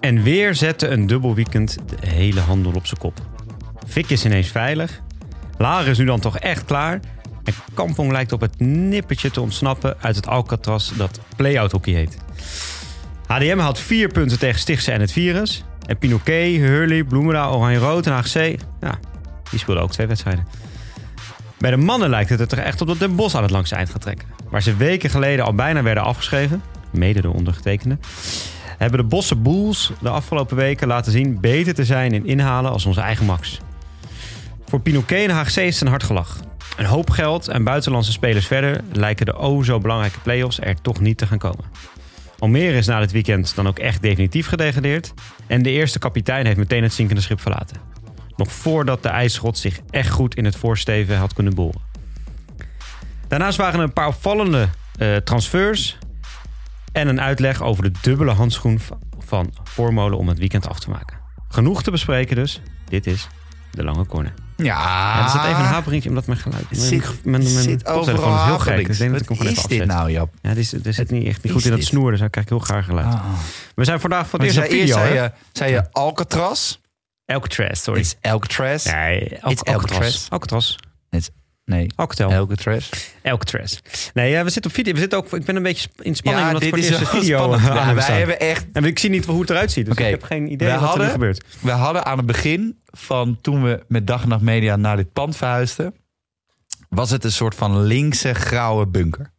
En weer zette een dubbel weekend de hele handel op zijn kop. Fik is ineens veilig. Laren is nu dan toch echt klaar. En Kampong lijkt op het nippertje te ontsnappen uit het Alcatraz dat play-out hockey heet. HDM had vier punten tegen Stichtse en het Virus. En Pinoquet, Hurley, Bloemendaal, Oranje-Rood en HGC... Ja, die speelden ook twee wedstrijden. Bij de mannen lijkt het er toch echt op dat Den Bosch aan het langste eind gaat trekken. Waar ze weken geleden al bijna werden afgeschreven, mede door ondergetekende, hebben de Bosse Bulls de afgelopen weken laten zien beter te zijn in inhalen als onze eigen Max. Voor Pinoquet en HGC is het een hard gelach. Een hoop geld en buitenlandse spelers verder lijken de o zo belangrijke play-offs er toch niet te gaan komen. Almere is na dit weekend dan ook echt definitief gedegradeerd. En de eerste kapitein heeft meteen het zinkende schip verlaten. Nog voordat de ijsschot zich echt goed in het voorsteven had kunnen boren. Daarnaast waren er een paar opvallende eh, transfers. En een uitleg over de dubbele handschoen van Voormolen om het weekend af te maken. Genoeg te bespreken dus. Dit is de lange corner. Ja, Ja, er zit even een haperingje omdat mijn geluid... Mijn, Zit- mijn, overal is heel gek. Dus ik ik Wat gewoon is dit nou, Jap? Ja, dit, is, er zit niet echt niet goed in dat snoer, dus daar krijg ik heel graag geluid. Ah. We zijn vandaag voor het Want eerst je op zei, video. eerst zei je, zei je Alcatraz. Alcatraz, sorry. It's Alcatraz. Nee, Al- It's Alcatraz. Alcatraz. Alcatraz. Nee, Alcatel. Alcatraz. Alcatraz. Nee, ja, we zitten op video. We zitten ook, ik ben een beetje in spanning Ja, omdat dit voor is de video spannend. aan Ja, heb wij staan. hebben echt... En ik zie niet hoe het eruit ziet, dus Oké, ik heb geen idee we wat er hadden- nu gebeurt. We hadden aan het begin van toen we met Dag en Nacht Media naar dit pand verhuisden... was het een soort van linkse grauwe bunker.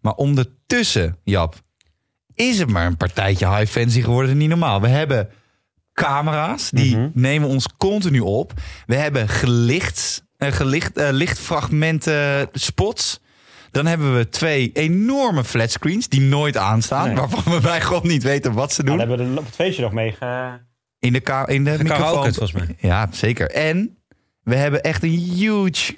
Maar ondertussen, Jap, is het maar een partijtje high fancy geworden. Niet normaal. We hebben camera's, die Mhm. nemen ons continu op. We hebben gelicht, eh, gelicht, eh, lichtfragmenten spots... Dan hebben we twee enorme flatscreens die nooit aanstaan. Nee. Waarvan we bij God niet weten wat ze doen. hebben we op het feestje nog mee ge... In de, ka in de microfoon. Volgens mij. Ja, zeker. En we hebben echt een huge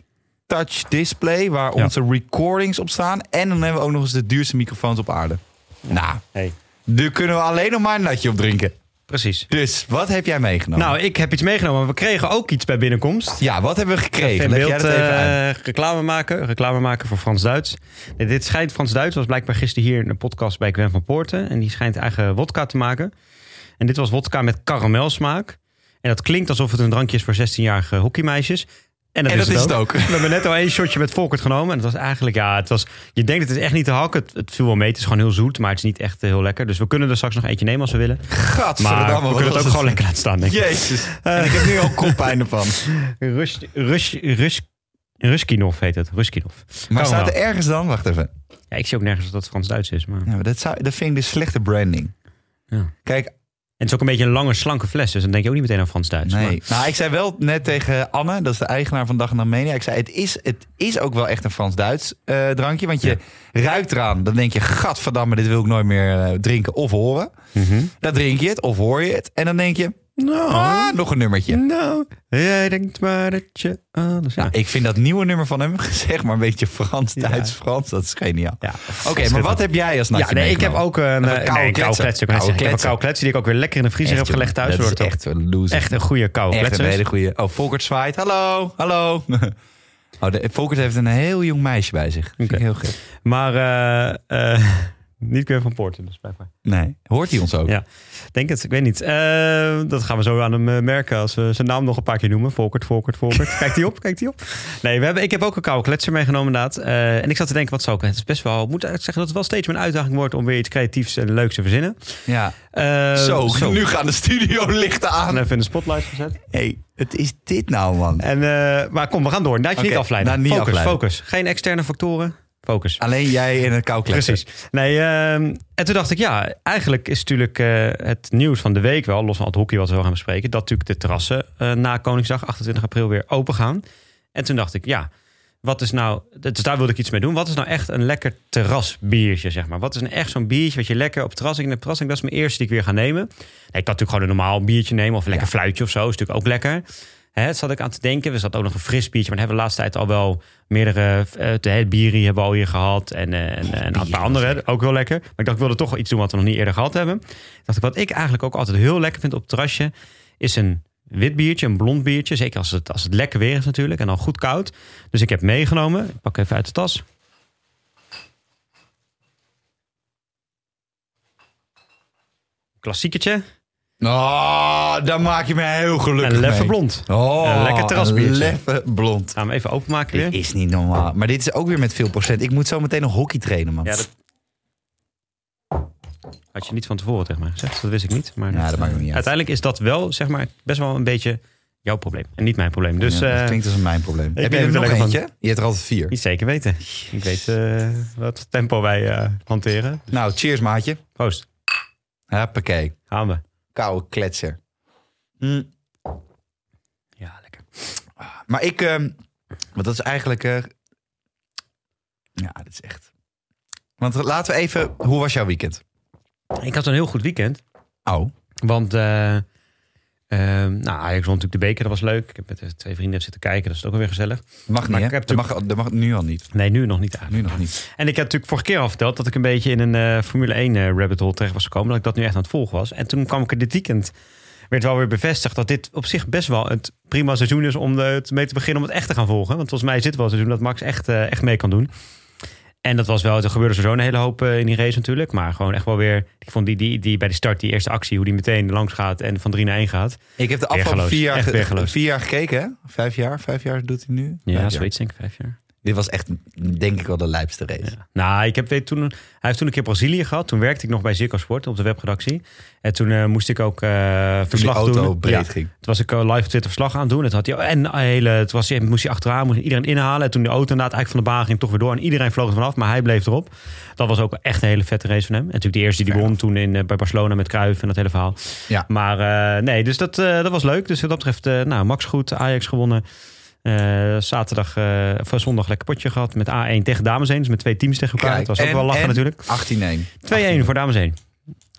touch display waar Ja. onze recordings op staan. En dan hebben we ook nog eens de duurste microfoons op aarde. Nou, Hey. daar kunnen we alleen nog maar een natje op drinken. Precies. Dus, wat heb jij meegenomen? Nou, ik heb iets meegenomen. maar We kregen ook iets bij binnenkomst. ja, wat hebben we gekregen? Leg beeld jij dat even eh, reclame maken. Reclame maken voor Frans-Duits. Nee, dit schijnt Frans-Duits. Was blijkbaar gisteren hier in een podcast bij Gwen van Poorten. En die schijnt eigen wodka te maken. En dit was wodka met karamelsmaak. En dat klinkt alsof het een drankje is voor 16-jarige hockeymeisjes. En dat, En is, dat het is het ook. We hebben net al één shotje met Volkert genomen. En het was eigenlijk, ja, het was... Je denkt, het is echt niet te hakken. Het, het viel wel mee. Het is gewoon heel zoet, maar het is niet echt eh, heel lekker. Dus we kunnen er straks nog eentje nemen als we willen. Maar Gadverdamme, we kunnen het ook gewoon lekker laten staan, denk ik. Jezus. En ik heb nu al koppijn ervan. Rus, Rus, Rus, Ruskinov heet het. Ruskinov. Maar staat er ergens dan? Wacht even. Ja, ik zie ook nergens dat het Frans-Duits is. Maar... Ja, maar dat, zou, dat vind ik dus slechte branding. Ja. Kijk, het is ook een beetje een lange, slanke fles. Dus dan denk je ook niet meteen aan Frans-Duits. Nee. Maar- Nou, ik zei wel net tegen Anne, dat is de eigenaar van Dag en Nacht Media. Ik zei, het is, het is ook wel echt een Frans-Duits eh, drankje. Want je ruikt eraan, dan denk je, gadverdamme, dit wil ik nooit meer eh, drinken of horen. Mhm. Dan drink je het of hoor je het. En dan denk je, Nou, ah, nog een nummertje. nou, jij denkt maar dat je anders... Nou, ik vind dat nieuwe nummer van hem, zeg maar een beetje Frans, Ja. Duits, Frans. Dat is geniaal. Ja. Oké, maar wat heb jij als natje Ja, nee, ik heb ook een, eh, nee, koude kletser. kletser. Ik Koude heb een koude die ik ook weer lekker in de vriezer heb gelegd thuis. Dat is echt een loser. echt een goede koude Echt een hele goede. Oh, Volkert zwaait. Hallo, hallo. Oh, de, Volkert heeft een heel jong meisje bij zich. Vind ik heel gek. Maar eh, eh, niet Gwen van Poorten, dus blijkbaar. Nee. Hoort hij ons ook? Ja, denk het. Ik weet niet. Eh, dat gaan we zo aan hem eh, merken als we zijn naam nog een paar keer noemen. Volkert, Volkert, Volkert. Kijkt hij op? Kijkt hij op? Nee, we hebben, ik heb ook een koude kletser meegenomen inderdaad. Eh, en ik zat te denken, wat zou ik... Het is best wel... Ik moet eigenlijk zeggen dat het wel steeds mijn uitdaging wordt... om weer iets creatiefs en leuks te verzinnen. Ja. Eh, zo, nu gaan de studiolichten En aan. even in de spotlight gezet. hey, het is dit nou, man. En, maar kom, we gaan door. Laat je niet afleiden. nou, niet focus, afleiden. focus. Geen externe factoren. Focus. Alleen jij in een kou. Precies. Nee, ehm, en toen dacht ik, ja, eigenlijk is natuurlijk eh, het nieuws van de week wel, los van het hockey wat we gaan bespreken, dat natuurlijk de terrassen eh, na Koningsdag, 28 april, weer open gaan. En toen dacht ik, ja, wat is nou, dus daar wilde ik iets mee doen. Wat is nou echt een lekker terrasbiertje, zeg maar? Wat is nou echt zo'n biertje wat je lekker op het terras, ik, op het terras, dat is mijn eerste die ik weer ga nemen. Nee, ik kan natuurlijk gewoon een normaal biertje nemen of een lekker fluitje of zo, is natuurlijk ook lekker. Hè, zat ik aan te denken. We zat ook nog een fris biertje, maar dat hebben we de laatste tijd al wel meerdere uh, de bierie hebben we al hier gehad en, uh, en, en een paar andere ook heel lekker. Maar ik dacht, ik wilde toch wel iets doen wat we nog niet eerder gehad hebben. Dacht ik, wat ik eigenlijk ook altijd heel lekker vind op het terrasje, is een wit biertje, een blond biertje. Zeker als het, als het lekker weer is natuurlijk. En dan goed koud. Dus ik heb meegenomen. Ik pak even uit de tas. Klassieketje. Oh, daar maak je me heel gelukkig En leffe mee. blond. Oh, Een lekker terrasbiertje. een leffe blond. Gaan we hem even openmaken Dit weer. is niet normaal. Maar dit is ook weer met veel procent. Ik moet zo meteen nog hockey trainen, man. Ja, dat... Had je niet van tevoren tegen mij gezegd. Dat wist ik niet. Maar Ja, dat maakt me niet uit. Uiteindelijk is dat wel, zeg maar, best wel een beetje jouw probleem. En niet mijn probleem. Dus Ja, dat eh, klinkt als mijn probleem. Heb je er nog eentje? Je hebt er altijd vier. niet zeker weten. Ik weet eh, wat tempo wij eh, hanteren. Nou, cheers maatje. Proost. Huppakee. Gaan we. Koude kletser. Mm. Ja, lekker. Maar ik, ehm, want dat is eigenlijk, eh, ja, dat is echt. Want laten we even, hoe was jouw weekend? Ik had een heel goed weekend. Oh, Want eh, ehm, nou, Ajax won natuurlijk de beker. Dat was leuk. Ik heb met twee vrienden even zitten kijken. Dat is ook wel weer gezellig. mag niet, ik heb dat, mag, dat mag nu al niet. Nee, nu nog niet eigenlijk. Nu nog niet. En ik heb natuurlijk vorige keer al verteld dat ik een beetje in een eh, Formule 1 eh, rabbit hole terecht was gekomen. Dat ik dat nu echt aan het volgen was. En toen kwam ik er dit weekend. Werd wel weer bevestigd dat dit op zich best wel het prima seizoen is om het mee te beginnen om het echt te gaan volgen. Want volgens mij is dit wel een seizoen dat Max echt, eh, echt mee kan doen. En dat was wel, er gebeurde sowieso een hele hoop eh, in die race natuurlijk. Maar gewoon echt wel weer, ik vond die, die, die bij de start, die eerste actie, hoe die meteen langs gaat en van 3 naar 1 gaat. Ik heb de afgelopen vier jaar, vier jaar gekeken, hè? Vijf jaar, vijf jaar doet hij nu. Ja, zoiets denk ik, vijf jaar. Dit was echt, denk ik wel, de lijpste race. Ja. Nou, ik heb weet toen, hij heeft toen een keer Brazilië gehad. Toen werkte ik nog bij Zirco Sport op de webredactie. En toen eh, moest ik ook Toen die verslag auto doen. breed Ja. ging. Toen was ik eh, live op Twitter verslag aan doen. Het had hij, en hele, het was, hij moest hij achteraan, moest iedereen inhalen. En toen de auto inderdaad eigenlijk van de baan ging toch weer door. En iedereen vloog er vanaf, maar hij bleef erop. Dat was ook echt een hele vette race van hem. En natuurlijk de eerste die won toen in, bij Barcelona met Cruijff en dat hele verhaal. Ja. Maar nee, dus dat, dat was leuk. Dus wat dat betreft, nou, Max goed, Ajax gewonnen. Eh, zaterdag, eh, uh, van eh, zondag lekker potje gehad met A1 tegen dames 1. Dus met twee teams tegen elkaar. Het was ook wel lachen natuurlijk. 18-1. 2-1 voor dames 1.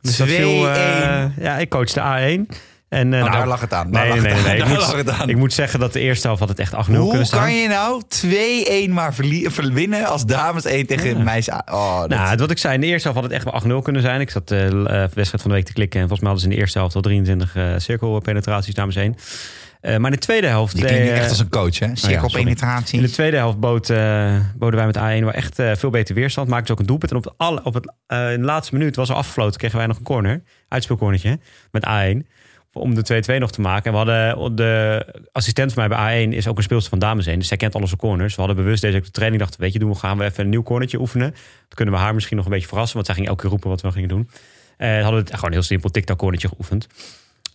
Dus dat viel, uh, ja, ik coach de A1. En, nou, nou, daar lag het aan. Nee, nee, nee, nee. Ik, moet, ik, moet, zeggen dat de eerste helft had het echt 8-0 kunnen zijn. Hoe kan je nou 2-1 maar verwinnen als dames 1 tegen ja. meisjes? Oh, nou, Nou, wat ik zei, in de eerste helft had het echt wel 8-0 kunnen zijn. Ik zat de wedstrijd van de week te klikken en volgens mij hadden ze in de eerste helft al 23 cirkelpenetraties dames 1. Eh, maar in de tweede helft... Die klinkt echt als een coach, hè? Oh Zeker op penetratie. In de tweede helft bood, eh, boden wij met A1 wel echt eh, veel beter weerstand. Maakte dus ook een doelpunt. En op, het op het, in de laatste minuut was er afgefloten. Kregen wij nog een corner. Uitspeelcornertje met A1 om de 2-2 nog te maken. En we hadden de assistent van mij bij A1 is ook een speelster van dames 1. Dus zij kent al onze corners. We hadden bewust deze training dachten, weet je, doen we gaan we even een nieuw cornertje oefenen. Dan kunnen we haar misschien nog een beetje verrassen, want zij ging elke keer roepen wat we gingen doen. Uh, hadden het gewoon een heel simpel TikTok cornertje geoefend.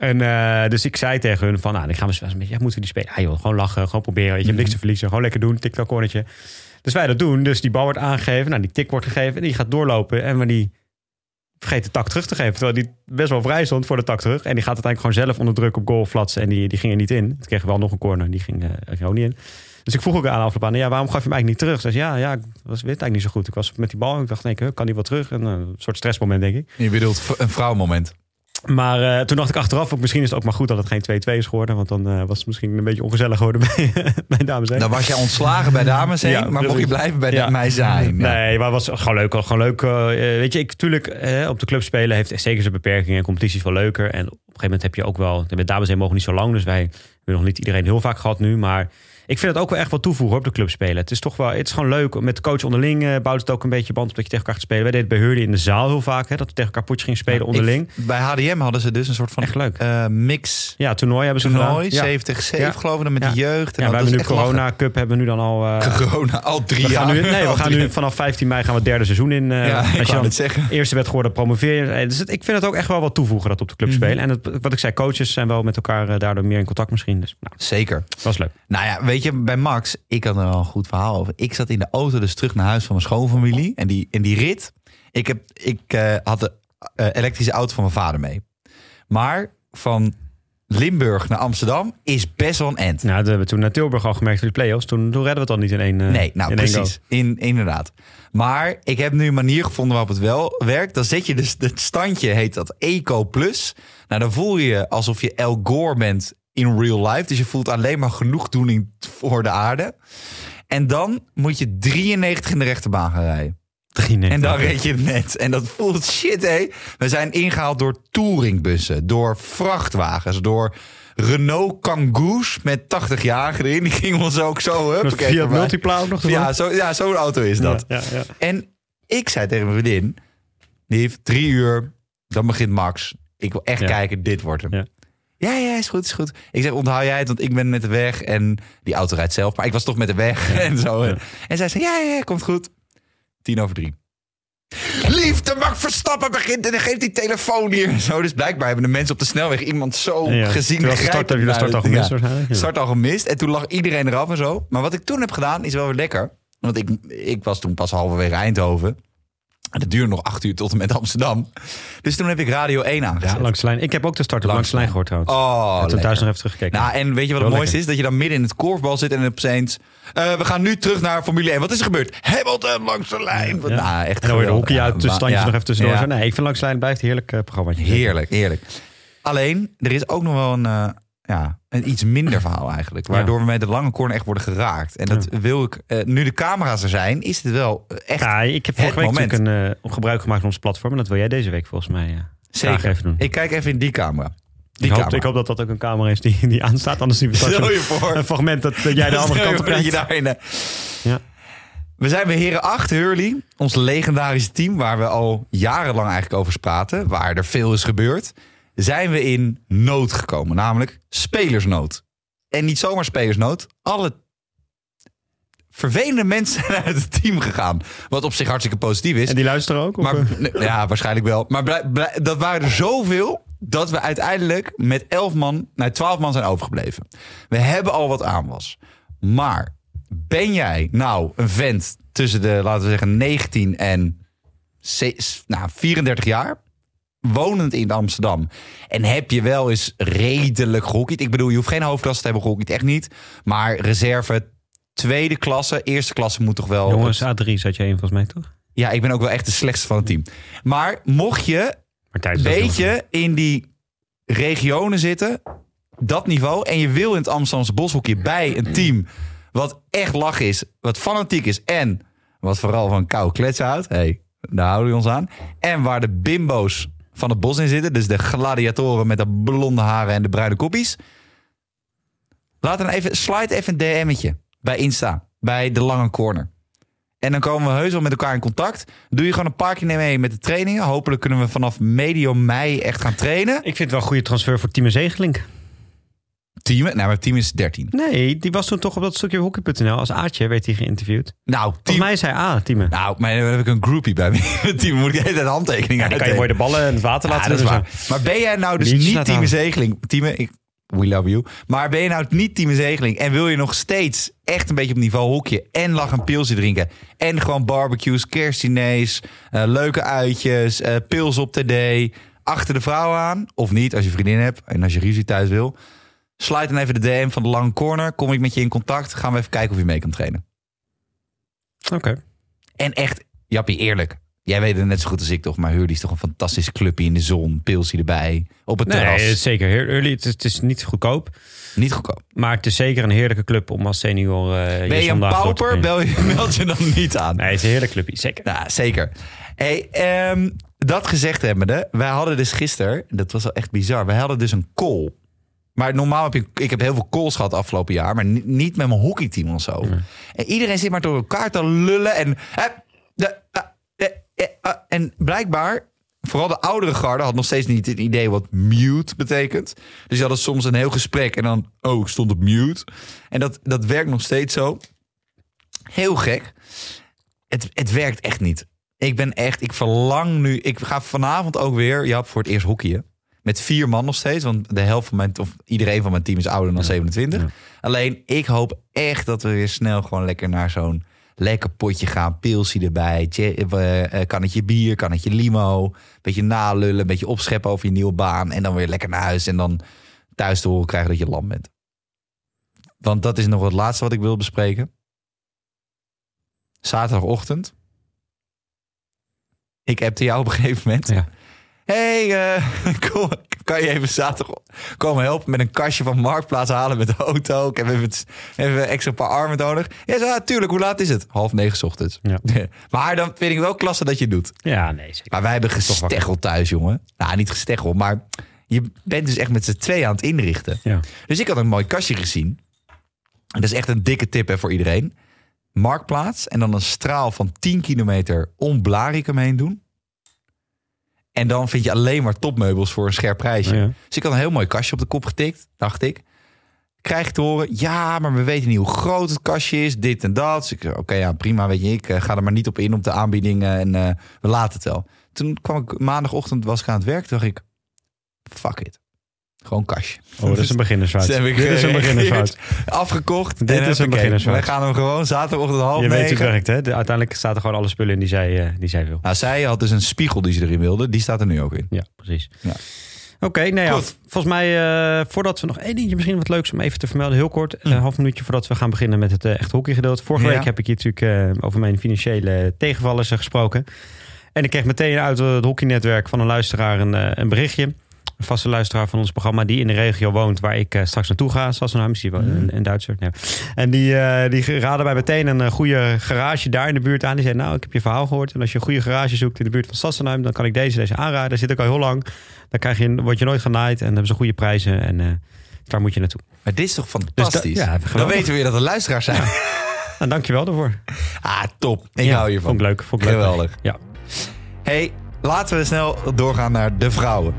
En eh, dus ik zei tegen hun van, nou, dan gaan we eens een beetje, ja, moeten we die spelen? Ah joh, gewoon lachen, gewoon proberen. Je hebt niks te verliezen, gewoon lekker doen, TikTok cornertje. Dus wij dat doen. Dus die bal wordt aangegeven, nou, die tik wordt gegeven en die gaat doorlopen. En maar die vergeet de tak terug te geven. Terwijl die best wel vrij stond voor de tak terug. En die gaat uiteindelijk gewoon zelf onder druk op goal flatsen. En die, die ging er niet in. Toen kregen we wel nog een corner. Die ging, eh, ging ook niet in. Dus ik vroeg ook aan afloop aan, ja, waarom gaf je hem eigenlijk niet terug? Ze zei, ja, ja, ik was, weet eigenlijk niet zo goed. Ik was met die bal en ik dacht, nee, kan die wel terug? En, eh, een soort stressmoment, denk ik. Je bedoelt een vrouwmoment. Maar eh, toen dacht ik achteraf, ook, misschien is het ook maar goed dat het geen 2-2 is geworden. Want dan eh, was het misschien een beetje ongezellig geworden bij, bij dames heen. Dan was jij ontslagen bij dames heen, Ja, maar mocht je blijven bij Ja. mij zijn. Ja. Nee, maar het was gewoon leuk. Gewoon leuk eh, weet je, ik natuurlijk eh, op de club spelen heeft zeker zijn beperkingen. En competitie is wel leuker. En op een gegeven moment heb je ook wel. Met dames heen mogen niet zo lang. Dus wij hebben nog niet iedereen heel vaak gehad nu. Maar ik vind het ook wel echt wat toevoegen op de club spelen. Het is toch wel, het is gewoon leuk. Met de coach onderling eh, bouwt het ook een beetje band op dat je tegen elkaar gaat spelen. Wij deden het bij Hurley in de zaal heel vaak. Hè, dat we tegen elkaar potjes gingen spelen onderling. Ik- bij HDM hadden ze dus een soort van Echt leuk. eh, mix Ja, toernooi hebben ze toernooi, gedaan. Ja. 70-7 Ja. geloof ik, dan met de jeugd. En Ja, we hebben nu lachen. Corona Cup hebben we nu dan al. eh, Corona, al drie we gaan jaar. nu, nee, we gaan nu vanaf 15 mei gaan we het derde seizoen in. als je het zeggen. eerste werd geworden, promoveer je. Dus het- ik vind het ook echt wel wat toevoegen dat op de club Mhm. spelen. En het, wat ik zei, coaches zijn wel met elkaar daardoor meer in contact misschien. Dus nou, Zeker. dat was leuk. Nou ja, weet je, bij Max, ik had er al een goed verhaal over. Ik zat in de auto dus terug naar huis van mijn schoonfamilie. En die, en die rit, ik, heb, ik eh, had de eh, elektrische auto van mijn vader mee. Maar van Limburg naar Amsterdam is best wel een end. Nou, dat hebben we toen naar Tilburg al gemerkt voor de play-offs. Toen, toen redden we het al niet in één. eh, Nee, nou in precies. In, inderdaad. Maar ik heb nu een manier gevonden waarop het wel werkt. Dan zet je dus het standje, heet dat Eco Plus. Nou, dan voel je je alsof je El Gore bent in real life. Dus je voelt alleen maar genoegdoening voor de aarde. En dan moet je 93 in de rechterbaan gaan rijden. En dan red je het net. En dat voelt shit, hé. We zijn ingehaald door touringbussen, door vrachtwagens, door Renault Kangoo's met 80 jaar erin. Die gingen ons ook zo... Hup, Via Multipla ook nog? Ja, zo, ja zo'n auto is dat. Ja, ja, ja. En ik zei tegen mijn vriendin, die heeft drie uur, dan begint Max. Ik wil echt kijken, dit wordt hem. Ja. Ja. is goed, is goed. Ik zeg, onthoud jij het, want ik ben met de weg. En die auto rijdt zelf, maar ik was toch met de weg en zo. En zij zei, ja, ja, ja, komt goed. Tien over drie. Liefde, Max Verstappen begint en dan geeft die telefoon hier. en Zo, dus blijkbaar hebben de mensen op de snelweg iemand zo Ja. gezien. Terwijl ze start, heb je de start al gemist waarschijnlijk. Ja. Start al gemist. En toen lag iedereen eraf en zo. Maar wat ik toen heb gedaan is wel weer lekker. Want ik, ik was toen pas halverwege Eindhoven. En het duurde nog acht uur tot en met Amsterdam. Dus toen heb ik Radio 1 aangezet. Ja, langs de lijn. Ik heb ook de start op langs de lijn gehoord trouwens. Oh, en toen thuis nog even teruggekeken. Nou, en weet je wat het mooiste is? Dat je dan midden in het korfbal zit en opeens... eh, we gaan nu terug naar Formule 1. Wat is er gebeurd? Hamilton langs de lijn. Ja. Nou, echt en dan hoor je de hoekje uit, Ja, de standjes ja, nog even tussendoor. ja. Nee, ik vind langs de lijn blijft een heerlijk uh, programmaatje. Heerlijk, heerlijk. Alleen, er is ook nog wel een, eh, ja, een iets minder verhaal eigenlijk. Waardoor we met de lange corner echt worden geraakt. En dat wil ik... eh, nu de camera's er zijn, is het wel eh, echt... Ja, ik heb vorige week moment. natuurlijk een eh, gebruik gemaakt van ons platform. En dat wil jij deze week volgens mij ja, graag even doen. Ik kijk even in die camera. Die Ik hoop, ik hoop dat dat ook een camera is die, die aanstaat. Anders zien we straks je voor. een fragment dat, dat jij de andere kant op je daarin, eh, Ja. We zijn bij Heren 8 Hurley, ons legendarische team waar we al jarenlang eigenlijk over praten, waar er veel is gebeurd, zijn we in nood gekomen, namelijk spelersnood. En niet zomaar spelersnood, alle vervelende mensen zijn uit het team gegaan, wat op zich hartstikke positief is. En die luisteren ook? Maar, ja, waarschijnlijk wel. Maar blij- blij- dat waren er zoveel dat we uiteindelijk met 11 man, nee, 12 man zijn overgebleven. We hebben al wat aanwas. Maar ben jij nou een vent tussen de, laten we zeggen, 19 en nou, 34 jaar? Wonend in Amsterdam. En heb je wel eens redelijk gehockeyd? Ik bedoel, je hoeft geen hoofdklasse te hebben gehockeyd, echt niet. Maar reserve, tweede klasse, eerste klasse moet toch wel... Jongens, A3 zat je één volgens mij toch? Ja, ik ben ook wel echt de slechtste van het team. Maar mocht je een beetje in die regionen zitten, dat niveau, en je wil in het Amsterdamse boshoekje bij een team wat echt lach is, wat fanatiek is en wat vooral van kou kletsen houdt. hey, daar houden we ons aan. En waar de bimbo's van het bos in zitten, dus de gladiatoren met de blonde haren en de bruine koppies. Laat dan even, slide even een DM'tje bij Insta, bij de lange corner. En dan komen we heus wel met elkaar in contact. Doe je gewoon een paar keer mee met de trainingen. Hopelijk kunnen we vanaf medio mei echt gaan trainen. Ik vind het wel een goede transfer voor Timo Zegelink. Team, nou, mijn team is 13. Nee, die was toen toch op dat stukje hockey.nl. Als Aatje werd hij geïnterviewd. Nou, Volgens team. mij zei A, Timo. Nou, maar dan heb ik een groupie bij me. Team moet ik de hele tijd handtekeningen dan kan je mooi de ballen en het water Ja, laten dat is waar. Maar ben jij nou dus niet team. Zegeling? Team, ik, we love you. Maar ben je nou niet team Zegeling en wil je nog steeds echt een beetje op niveau hokje en lach een pilsje drinken en gewoon barbecues, kerstdiners, eh, leuke uitjes, eh, pils op TD, achter de vrouw aan of niet als je vriendin hebt en als je ruzie thuis wil. Sluit dan even de DM van de lange corner. Kom ik met je in contact. Gaan we even kijken of je mee kan trainen. Oké. En echt, Jappie, eerlijk. Jij weet het net zo goed als ik toch, maar Hurley is toch een fantastische clubje in de zon. Pilsie erbij, op het terras. Nee, zeker. Early, het, is, het is niet goedkoop. Niet goedkoop. Maar het is zeker een heerlijke club om als senior eh Ben je een pauper, bel je, meld je dan niet aan. Nee, het is een heerlijk clubje. Zeker. Nou, zeker. Hey, ehm, dat gezegd hebbende, wij hadden dus gisteren, dat was wel echt bizar, wij hadden dus een call. Maar normaal heb ik, ik heb heel veel calls gehad afgelopen jaar, maar ni- niet met mijn hockeyteam of zo. En iedereen zit maar door elkaar te lullen en... de, ah, eh, eh, ah, en blijkbaar, vooral de oudere garde had nog steeds niet het idee wat mute betekent. Dus die hadden soms een heel gesprek en dan, oh, ik stond op mute. En dat, dat werkt nog steeds zo. Heel gek. Het, het werkt echt niet. Ik ben echt, ik verlang nu. Ik ga vanavond ook weer, ja, voor het eerst hockeyen. Met vier man nog steeds. Want de helft van mijn, of iedereen van mijn team is ouder dan 27. Ja. Alleen, ik hoop echt dat we weer snel gewoon lekker naar zo'n lekker potje gaan. Pilsie erbij, eh, eh, kannetje bier, kannetje limo. Beetje nalullen, een beetje opscheppen over je nieuwe baan. En dan weer lekker naar huis. En dan thuis te horen krijgen dat je lam bent. Want dat is nog het laatste wat ik wil bespreken. Zaterdagochtend. Ik appte jou op een gegeven moment. Ja. Hey, kom, kan je even zaterdag komen helpen met een kastje van Marktplaats halen met de auto? Ik heb even, even een extra paar armen nodig. Ja, zo, ja, tuurlijk. Hoe laat is het? Half negen 's ochtends. Ja. Maar dan vind ik wel klasse dat je het doet. Ja, nee, zeker. Maar wij hebben gesteggeld thuis, jongen. Nou, niet gesteggeld, maar je bent dus echt met z'n twee aan het inrichten. Ja. Dus ik had een mooi kastje gezien. En dat is echt een dikke tip hè, voor iedereen. Marktplaats en dan een straal van 10 kilometer om Blarikum heen doen. En dan vind je alleen maar topmeubels voor een scherp prijsje. Ja. Dus ik had een heel mooi kastje op de kop getikt, dacht ik. Krijg ik te horen, ja, maar we weten niet hoe groot het kastje is, dit en dat. Dus ik oké, ja, prima, weet je, ik eh, ga er maar niet op in op de aanbiedingen en eh, we laten het wel. Toen kwam ik maandagochtend, was ik aan het werk, dacht ik, fuck it. Gewoon kastje. Oh, dat is een beginnersfout. Dit is een beginnersfout. Afgekocht. Dit is een beginnersfout. Wij gaan hem gewoon zaterdagochtend half Je weet hoe het werkt, hè? De- uiteindelijk staat er gewoon alle spullen in die zij, eh, die zij wil. Nou, zij had dus een spiegel die ze erin wilde. Die staat er nu ook in. Ja, precies. Ja. Oké, nou ja, volgens mij, eh, voordat we nog één dingetje misschien wat leuks om even te vermelden, heel kort, een half minuutje voordat we gaan beginnen met het eh, echt hockeygedeelte. Vorige Ja. week heb ik hier natuurlijk over mijn financiële tegenvallers gesproken. En ik kreeg meteen uit het hockeynetwerk van een luisteraar een, een berichtje. Een vaste luisteraar van ons programma die in de regio woont waar ik eh, straks naartoe ga. Sassenheim, is die wel een, een Duitser. Ja. En die, eh, die raadde mij meteen een eh, goede garage daar in de buurt aan. Die zei, nou, ik heb je verhaal gehoord. En als je een goede garage zoekt in de buurt van Sassenheim, dan kan ik deze, deze aanraden. Daar zit ik al heel lang. Dan krijg je, word je nooit genaaid en hebben ze goede prijzen. En daar moet je naartoe. Maar dit is toch fantastisch? Dus dat- ja, Dan weten we weer dat er luisteraars zijn. En dankjewel daarvoor. Ah, top. Ik Ja, hou hiervan. Vond ik leuk. Vond ik leuk. Geweldig. Ja. Hey, laten we snel doorgaan naar de vrouwen.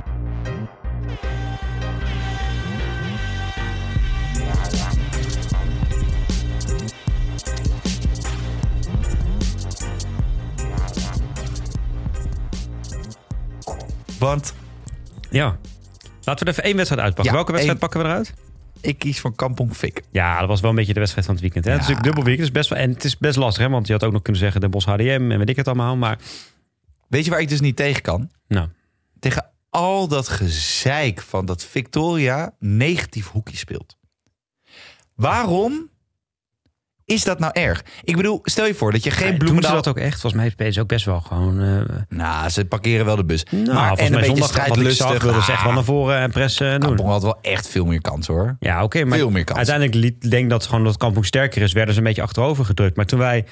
Want ja. Laten we er even één wedstrijd uitpakken. Ja, Welke wedstrijd één. pakken we eruit? ik kies voor Kampong Fik. Ja, dat was wel een beetje de wedstrijd van het weekend. Hè? Het is natuurlijk dubbel weekend. Het is best wel, en het is best lastig, hè? want je had ook nog kunnen zeggen de Bos HDM en weet ik het allemaal. Maar Weet je waar ik dus niet tegen kan? nou, Tegen al dat gezeik van dat Victoria negatief hoekje speelt. Waarom is dat nou erg? Ik bedoel, stel je voor dat je geen doen ze dat ook echt? Volgens mij is het ook best wel gewoon... eh Nou, ze parkeren wel de bus. nou, maar volgens en een mij beetje zondag, zag, strijdlustig. wilden ze echt wel Ah, naar voren en pressen en doen. Kampong had wel echt veel meer kans hoor. Ja, oké, maar Veel meer kans. uiteindelijk liet, denk dat gewoon dat Kampong sterker is, werden ze een beetje achterover gedrukt. Maar toen wij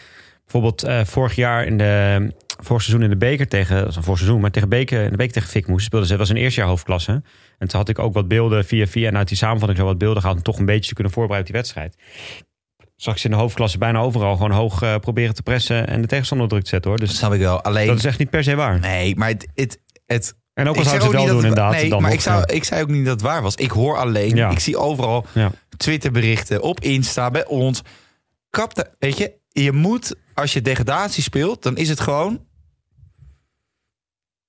bijvoorbeeld eh, vorig jaar in de vorig seizoen in de beker tegen, dat was een vorig seizoen, maar tegen beker, in de beker tegen Fik moest speelden ze. Dat was een eerste jaar hoofdklasse. En toen had ik ook wat beelden via via en uit die samenvatting zo wat beelden gehaald om toch een beetje te kunnen voorbereiden op die wedstrijd. Zag ik ze in de hoofdklasse bijna overal gewoon hoog eh, proberen te pressen en de tegenstander druk te zetten hoor. Dat Dus snap ik wel. Alleen, dat is echt niet per se waar. nee, maar het... het, het En ook al zouden ze het wel doen dat inderdaad. Nee, dan maar nog, ik, zou, ja. ik zei ook niet dat het waar was. Ik hoor alleen, Ja. ik zie overal Ja. Twitterberichten op Insta, bij ons. Kap weet je, je moet, als je degradatie speelt, dan is het gewoon...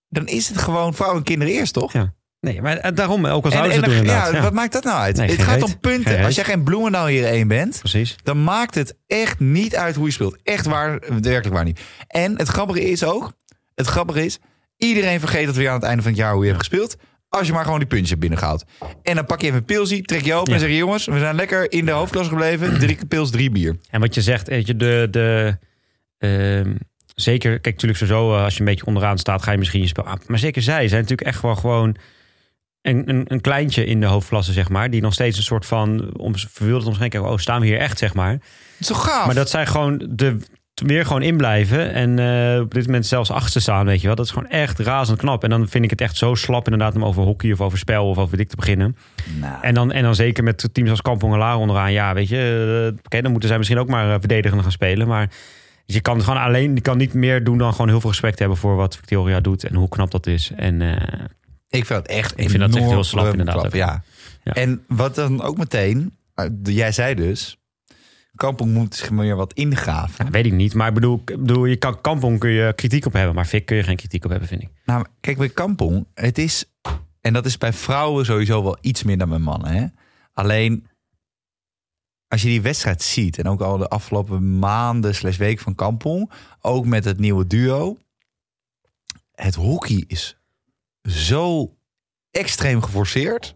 Dan is het gewoon vrouwen en kinderen eerst, toch? Ja. Nee, maar eh, daarom, ook al En, zouden ze en het doen inderdaad. ja, Ja, wat maakt dat nou uit? Nee, het gaat reet. om punten. Als jij geen Bloemendaal hier één bent, Precies. dan maakt het echt niet uit hoe je speelt. Echt waar, werkelijk waar niet. En het grappige is ook, het grappige is, iedereen vergeet het weer aan het einde van het jaar hoe je hebt gespeeld. Als je maar gewoon die puntjes hebt binnengehaald. En dan pak je even een pilsie, trek je open Ja. en zeg je jongens, we zijn lekker in de hoofdklasse gebleven. Drie pils, drie bier. En wat je zegt, weet je, de, de, ehm, zeker, kijk, natuurlijk sowieso, eh, als je een beetje onderaan staat, ga je misschien je spel aan. Maar zeker zij zijn natuurlijk echt wel gewoon een, een, een kleintje in de hoofdklasse, zeg maar. Die nog steeds een soort van, om, verwilderd omschenken, oh, staan we hier echt, zeg maar. Toch gaaf? Maar dat zij gewoon de, weer gewoon inblijven en eh, op dit moment zelfs achter staan, weet je wel. Dat is gewoon echt razend knap. En dan vind ik het echt zo slap inderdaad om over hockey of over spel of over dik te beginnen. Nou, En dan, en dan zeker met teams als Kampong en Laren onderaan. Ja, weet je, eh, oké, dan moeten zij misschien ook maar verdedigend gaan spelen. Maar dus je kan het gewoon alleen, je kan niet meer doen dan gewoon heel veel respect hebben voor wat Victoria doet en hoe knap dat is. En ik vind het echt Ik vind dat echt heel slap inderdaad ook. Ja. Ja. En wat dan ook meteen, eh, jij zei dus, Kampong moet zich meer wat ingraven. ja, weet ik niet. Maar ik bedoel, ik bedoel, je kan Kampong kun je kritiek op hebben, maar Vic kun je geen kritiek op hebben, vind ik. Nou, kijk, bij Kampong, het is... En dat is bij vrouwen sowieso wel iets meer dan bij mannen. Hè? Alleen, als je die wedstrijd ziet... en ook al de afgelopen maanden slash week van Kampong... ook met het nieuwe duo... het hockey is zo extreem geforceerd...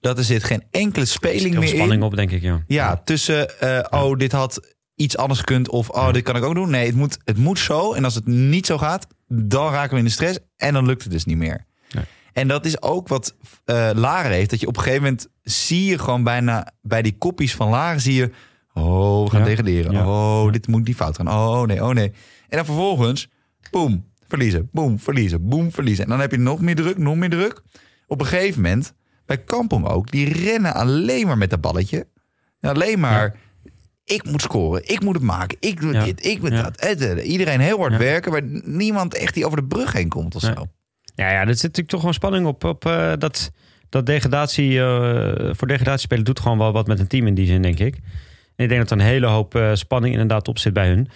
dat er zit geen enkele speling meer spanning in. op, denk ik, ja. Ja, tussen, eh, oh, dit had iets anders gekund of oh, dit kan ik ook doen. Nee, het moet, het moet zo. En als het niet zo gaat, dan raken we in de stress en dan lukt het dus niet meer. Nee. En dat is ook wat eh Laren heeft. Dat je op een gegeven moment zie je gewoon bijna bij die koppies van Laren zie je... Oh, we gaan Ja. degraderen. Oh, dit moet die fout gaan. Oh nee, oh nee. En dan vervolgens, boem, verliezen. Boem, verliezen. Boem, verliezen. En dan heb je nog meer druk, nog meer druk. Op een gegeven moment, bij Kampong ook, die rennen alleen maar met dat balletje. En alleen maar, ik moet scoren, ik moet het maken, ik doe Ja. dit, ik moet Ja. dat. Eh, Iedereen heel hard werken, maar niemand echt die over de brug heen komt of zo. Ja, ja, er zit natuurlijk toch gewoon spanning op. op eh, dat, dat degradatie, eh, voor degradatiespelen doet gewoon wel wat met een team in die zin, denk ik. En ik denk dat er een hele hoop spanning inderdaad op zit bij hun.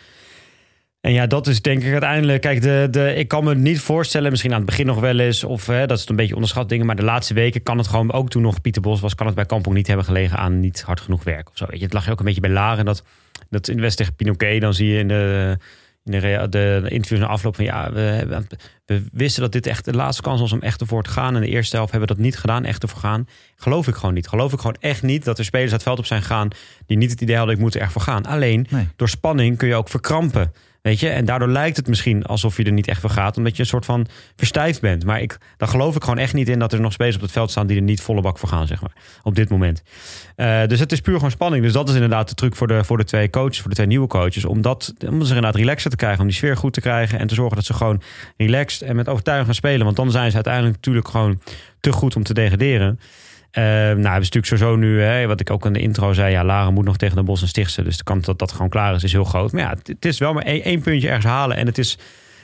En ja, dat is denk ik uiteindelijk. Kijk, de, de, ik kan me niet voorstellen, misschien aan het begin nog wel eens, of hè, dat is een beetje onderschat dingen. Maar de laatste weken kan het gewoon, ook toen nog Pieter Bos was, kan het bij Kampong niet hebben gelegen aan niet hard genoeg werk of zo. Weet je, het lag ook een beetje bij Laren. Dat, dat in de wedstrijd tegen Pinoquet, dan zie je in de, in de, de, interviews na afloop van ja, we, hebben- we wisten dat dit echt de laatste kans was om echt ervoor te gaan. En de eerste helft hebben we dat niet gedaan, echt ervoor gaan. Geloof ik gewoon niet. Geloof ik gewoon echt niet dat er spelers het veld op zijn gegaan die niet het idee hadden, ik moet er echt voor gaan. Alleen Nee. door spanning kun je ook verkrampen. Weet je, en daardoor lijkt het misschien alsof je er niet echt voor gaat, omdat je een soort van verstijfd bent. Maar ik, daar geloof ik gewoon echt niet in dat er nog spelers op het veld staan die er niet volle bak voor gaan, zeg maar, op dit moment. Eh, dus het is puur gewoon spanning. Dus dat is inderdaad de truc voor de, voor de twee coaches, voor de twee nieuwe coaches, om, dat, om ze inderdaad relaxer te krijgen, om die sfeer goed te krijgen en te zorgen dat ze gewoon relaxed en met overtuiging gaan spelen. Want dan zijn ze uiteindelijk natuurlijk gewoon te goed om te degraderen. Eh, nou, ze natuurlijk sowieso nu, hè, wat ik ook in de intro zei, ja, Laren moet nog tegen de Bos en. Dus de kans dat dat gewoon klaar is, is heel groot. Maar ja, het, is wel maar één, puntje ergens halen. En het is,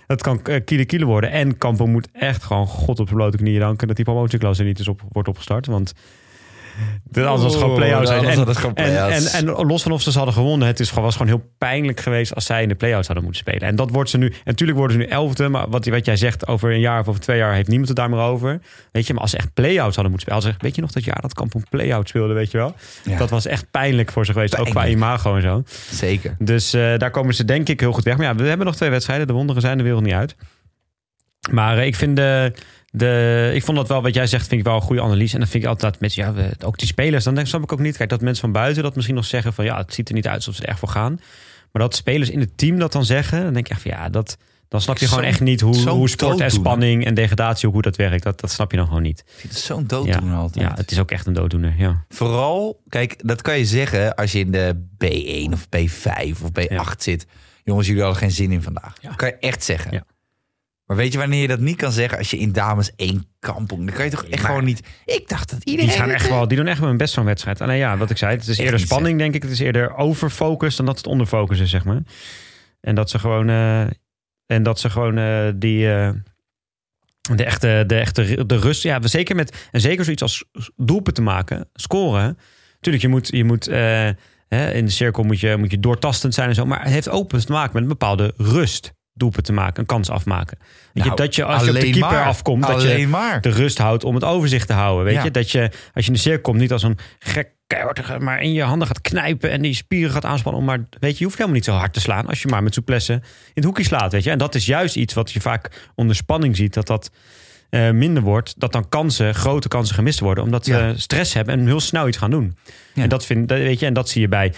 het kan eh, kiele kiele worden. En Kampo moet echt gewoon God op zijn blote knieën danken dat die promotieklasse niet is op, wordt opgestart. Want anders was het gewoon play-outs. Anders en, en, play-outs. en, en los van of ze ze hadden gewonnen, het is was gewoon heel pijnlijk geweest als zij in de play-outs hadden moeten spelen. En dat wordt ze nu. En natuurlijk worden ze nu elfde, maar wat, wat jij zegt, over een jaar of over twee jaar heeft niemand het daar meer over. Weet je, maar als ze echt play-outs hadden moeten spelen. Als echt- weet je nog dat jaar dat Kampong play-out speelde, weet je wel? Ja. Dat was echt pijnlijk voor ze geweest, ook qua imago en zo. Zeker. Dus eh, daar komen ze denk ik heel goed weg. Maar ja, we hebben nog twee wedstrijden. De wonderen zijn de wereld niet uit. Maar eh, ik vind de, de, ik vond dat wel, wat jij zegt, vind ik wel een goede analyse. En dan vind ik altijd met ja, we, ook die spelers, dan denk, snap ik ook niet. Kijk, dat mensen van buiten dat misschien nog zeggen van ja, het ziet er niet uit alsof ze er echt voor gaan. Maar dat spelers in het team dat dan zeggen, dan denk ik echt van ja, dat, dan snap je gewoon echt niet hoe, hoe sport en spanning en degradatie, hoe dat werkt. Dat, dat snap je dan gewoon niet. Het zo'n dooddoener Ja, altijd. ja, het is ook echt een dooddoener. Ja. Vooral, kijk, dat kan je zeggen als je in de B1 of B5 of B8 Ja. zit. Jongens, jullie hadden geen zin in vandaag. Dat kan je echt zeggen. Ja. Maar weet je wanneer je dat niet kan zeggen? Als je in dames 1 kampong. Dan kan je toch echt maar- gewoon niet... Ik dacht dat iedereen... Die, gaan echt wel, die doen echt wel hun best zo'n wedstrijd. Alleen ja, wat ik zei, het is eerder spanning, denk ik. Het is eerder overfocus dan dat het onderfocus is, zeg maar. En dat ze gewoon, eh, en dat ze gewoon eh, die, eh, de echte, de echte de rust, ja, zeker met, en zeker zoiets als doelpen te maken, scoren. Tuurlijk, je moet, je moet hè, in de cirkel moet je, moet je doortastend zijn en zo, maar het heeft ook te maken met een bepaalde rust. Doelpen te maken, een kans afmaken. Weet je, Nou, dat je als je op de keeper maar. afkomt, dat je maar. de rust houdt om het overzicht te houden. Weet Ja. je? Dat je, als je in de cirkel komt, niet als een gek keihardige, maar in je handen gaat knijpen en die spieren gaat aanspannen. Maar, weet je, je hoeft helemaal niet zo hard te slaan als je maar met souplesse in het hoekje slaat. Weet je? En dat is juist iets wat je vaak onder spanning ziet, dat dat eh, minder wordt. Dat dan kansen, grote kansen gemist worden, omdat Ja. we stress hebben en heel snel iets gaan doen. Ja. En dat vind, dat- weet je, en dat zie je bij.